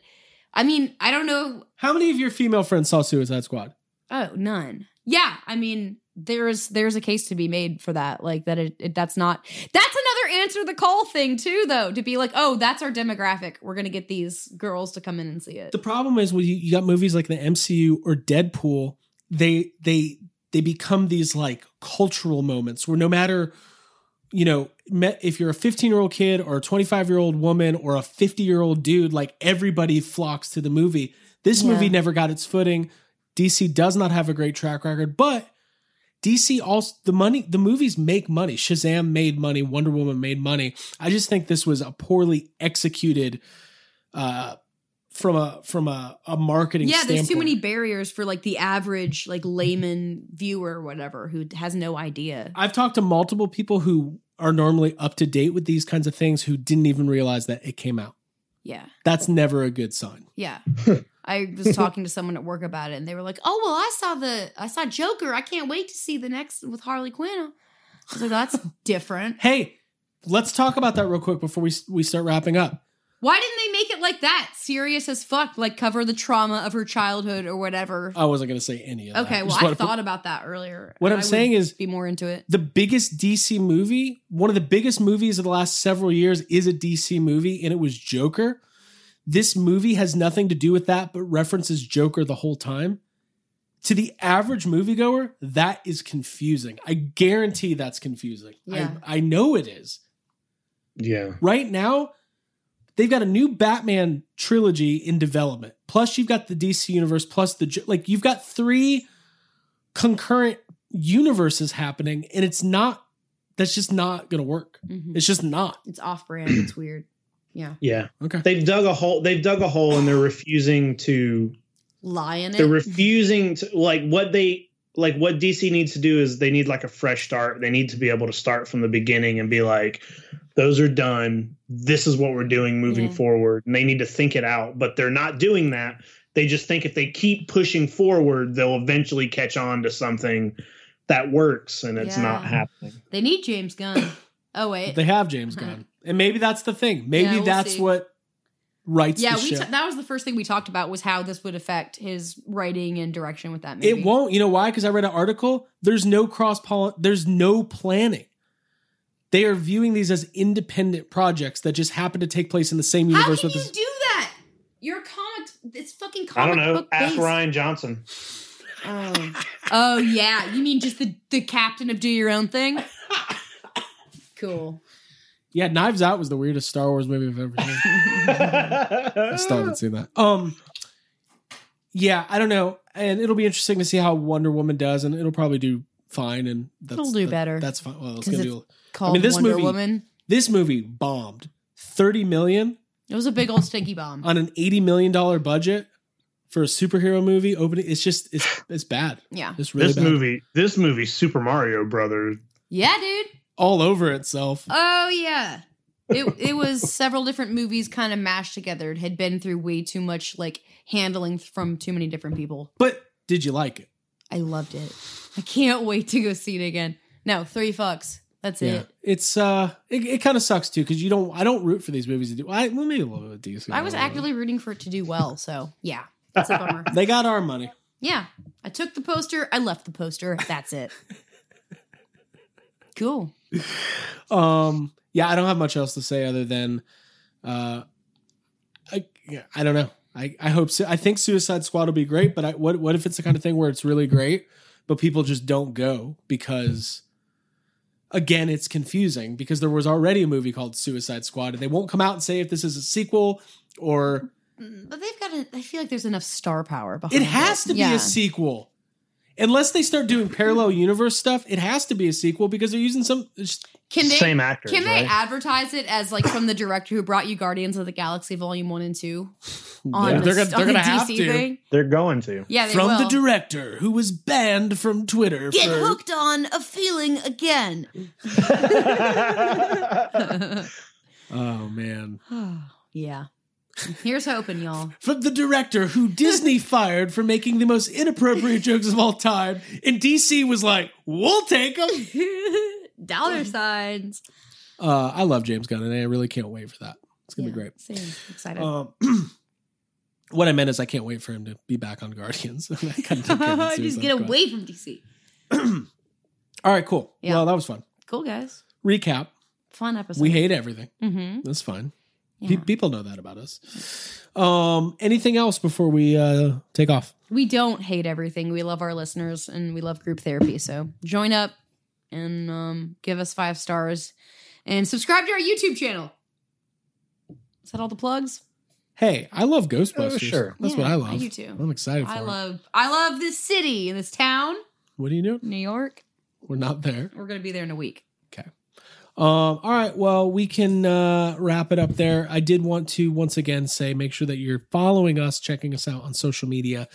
I mean, I don't know. how many of your female friends saw suicide squad Oh, none. Yeah, I mean, there's there's a case to be made for that. Like that. It, it that's not. That's another answer the call thing too, though. To be like, oh, that's our demographic. We're gonna get these girls to come in and see it. the problem is when you, you got movies like the MCU or Deadpool, they they they become these like cultural moments where no matter you know if you're a 15 year old kid or a 25 year old woman or a 50 year old dude, like everybody flocks to the movie. This Yeah. movie never got its footing. DC does not have a great track record, but DC also the money the movies make money. Shazam made money, Wonder Woman made money. I just think this was a poorly executed uh from a from a, a marketing yeah, there's too many barriers for like the average like layman viewer or whatever who has no idea. I've talked to multiple people who are normally up to date with these kinds of things who didn't even realize that it came out. Yeah. That's never a good sign. Yeah. I was talking to someone at work about it and they were like, "Oh, well, I saw the I saw Joker. I can't wait to see the next with Harley Quinn." I was like, "That's different." Hey, let's talk about that real quick before we we start wrapping up. Why didn't they make it like that? Serious as fuck, like cover the trauma of her childhood or whatever. I wasn't going to say any of that. okay, well, I wanna put- thought about that earlier. What I'm saying is- be more into it. the biggest DC movie, one of the biggest movies of the last several years is a DC movie, and it was Joker. This movie has nothing to do with that, but references Joker the whole time. To the average moviegoer, that is confusing. I guarantee that's confusing. Yeah. I, I know it is. Yeah. Right now, they've got a new Batman trilogy in development. Plus, you've got the DC universe, plus the like. You've got three concurrent universes happening, and it's not. That's just not going to work. Mhm. It's just not. It's off brand. It's weird. Yeah, Yeah. Okay. They've dug a hole. They've dug a hole and they're refusing to lie in it. they're refusing to like what they like what DC needs to do is they need like a fresh start. They need to be able to start from the beginning and be like, those are done. This is what we're doing moving Yeah. forward. And they need to think it out, but they're not doing that. They just think if they keep pushing forward, they'll eventually catch on to something that works, and it's not happening. they need James Gunn. Oh wait, They have James Gunn, and maybe that's the thing. Maybe Yeah, we'll that's see. what writes yeah, the we ship. ta- that was the first thing we talked about was how this would affect his writing and direction with that movie. It won't. You know why? Because I read an article. There's no cross poll. There's no planning. They are viewing these as independent projects that just happen to take place in the same How universe can with you this. do that? You're a comic. It's fucking I don't know. book Ask based. Rian Johnson. Oh. oh yeah, you mean just the the captain of Do Your Own Thing? Cool. Yeah, Knives Out was the weirdest Star Wars movie I've ever seen. I still haven't seen that. Um, yeah, I don't know, and it'll be interesting to see how Wonder Woman does, and it'll probably do fine, and that's, It'll do that- better. That's fine. Well, it's 'Cause gonna it's do. Called this Wonder movie- Woman. This movie bombed thirty million It was a big old stinky bomb. on an eighty million dollar budget for a superhero movie. Opening, it's just it's it's bad. yeah. It's really this bad. movie, this movie, Super Mario Brothers. Yeah, dude. All over itself. Oh yeah. It it was several different movies kind of mashed together. It had been through way too much like handling from too many different people. But did you like it? I loved it. I can't wait to go see it again. No, three fucks. That's it. It's uh, it, it kind of sucks too because you don't. I don't root for these movies to do. I well, maybe a little bit decent. I was actively rooting for it to do well, so yeah. That's a bummer. They got our money. Yeah. I took the poster, I left the poster. That's it. Cool. Um, yeah, I don't have much else to say other than, uh, I yeah, I don't know. I I hope so. I think Suicide Squad will be great, but I, what what if it's the kind of thing where it's really great, but people just don't go because. Again, it's confusing because there was already a movie called Suicide Squad, and they won't come out and say if this is a sequel or But they've got. A, I feel like there's enough star power behind it has to be Yeah. a sequel. Unless they start doing parallel universe stuff, it has to be a sequel because they're using some. Can they Same actors, Can they right? advertise it as like from the director who brought you Guardians of the Galaxy Volume One and Two on Yeah. the, They're gonna- they're the gonna have DC to. thing? They're going to. Yeah, they from will. the director who was banned from Twitter. Get for, hooked on a feeling again. Oh man, yeah. Here's hoping, y'all. from the director who Disney fired for making the most inappropriate jokes of all time, and DC was like, "We'll take them." Dollar signs. Uh, I love James Gunn, and I really can't wait for that. It's gonna Yeah, be great. Same. Excited. Um, what I meant is, I can't wait for him to be back on Guardians. I kinda took him in Just get away from DC. All right, cool. Yeah. Well, that was fun. Cool guys. Recap: Fun episode. We hate everything. Mm-hmm. That's fine. Yeah. Pe- people know that about us. Um, anything else before we uh, take off? We don't hate everything. We love our listeners and we love group therapy. So join up and um, give us five stars and subscribe to our YouTube channel. Is that all the plugs? Hey, I love Ghostbusters. Oh, sure. That's Yeah, what I love. I do too. I'm excited for I it. love I love this city and this town, What do you doing? New York. We're not there. We're gonna be there in a week. Okay. Um, all right. Well, we can uh, wrap it up there. I did want to once again say make sure that you're following us, checking us out on social media,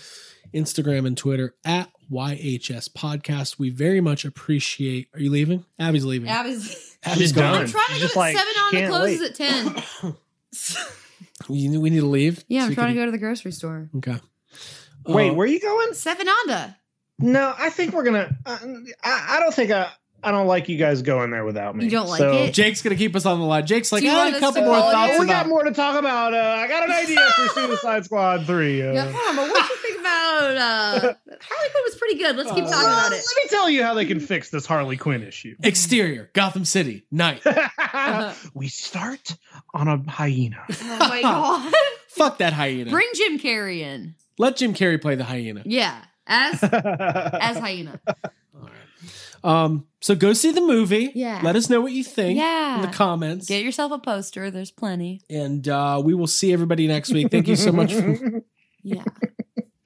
Instagram and Twitter at YHS Podcast. We very much appreciate. Are you leaving? Abby's leaving. Abby's Abby's She's gone. I'm done. trying to She's go just like, seven on. It can't closes wait. at ten. You, we need to leave. yeah, So I'm trying can- to go to the grocery store. Okay. Wait, Uh, where are you going? Seven Onda. No, I think we're gonna. Uh, I, I don't think I. I don't like you guys going there without me. You don't like So- it? Jake's gonna keep us on the line. Jake's like, Do you I want had a couple more thoughts we got more to talk about. Uh, I got an idea for Suicide Squad three. Uh, Yeah, hold on, but what do you think about uh, Harley Quinn was pretty good. Let's keep talking uh, about it. Let me tell you how they can fix this Harley Quinn issue. Exterior, Gotham City, night. we start on a hyena. Oh my god! Fuck that hyena. Bring Jim Carrey in. Let Jim Carrey play the hyena. Yeah, as as hyena. Um, so go see the movie. Yeah. Let us know what you think Yeah. in the comments. Get yourself a poster. There's plenty. and uh, we will see everybody next week. Thank you so much. For- Yeah.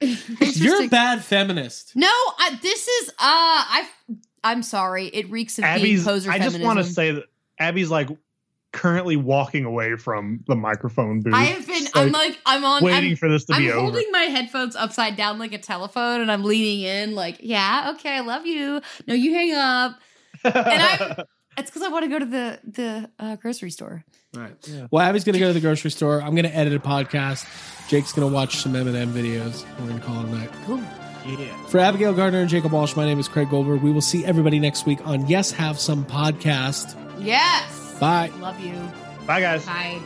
You're a bad feminist. No, I, this is uh, I. I'm sorry. It reeks of being Abby's. poser I just want to say that Abby's like currently walking away from the microphone booth. I have been. Just, I'm like. I'm on. waiting I'm, for this to I'm be over. holding my headphones upside down like a telephone, and I'm leaning in, like, yeah, okay, I love you. No, you hang up. And I. It's because I want to go to the the uh, grocery store. All right. Well, Abby's going to go to the grocery store. I'm going to edit a podcast. Jake's going to watch some Eminem videos. We're going to call it a night. Cool. yeah. For Abigail Gardner and Jacob Walsh, my name is Craig Goldberg. We will see everybody next week on Yes Have Some Podcast. Yes. Bye. Love you. Bye, guys. Bye.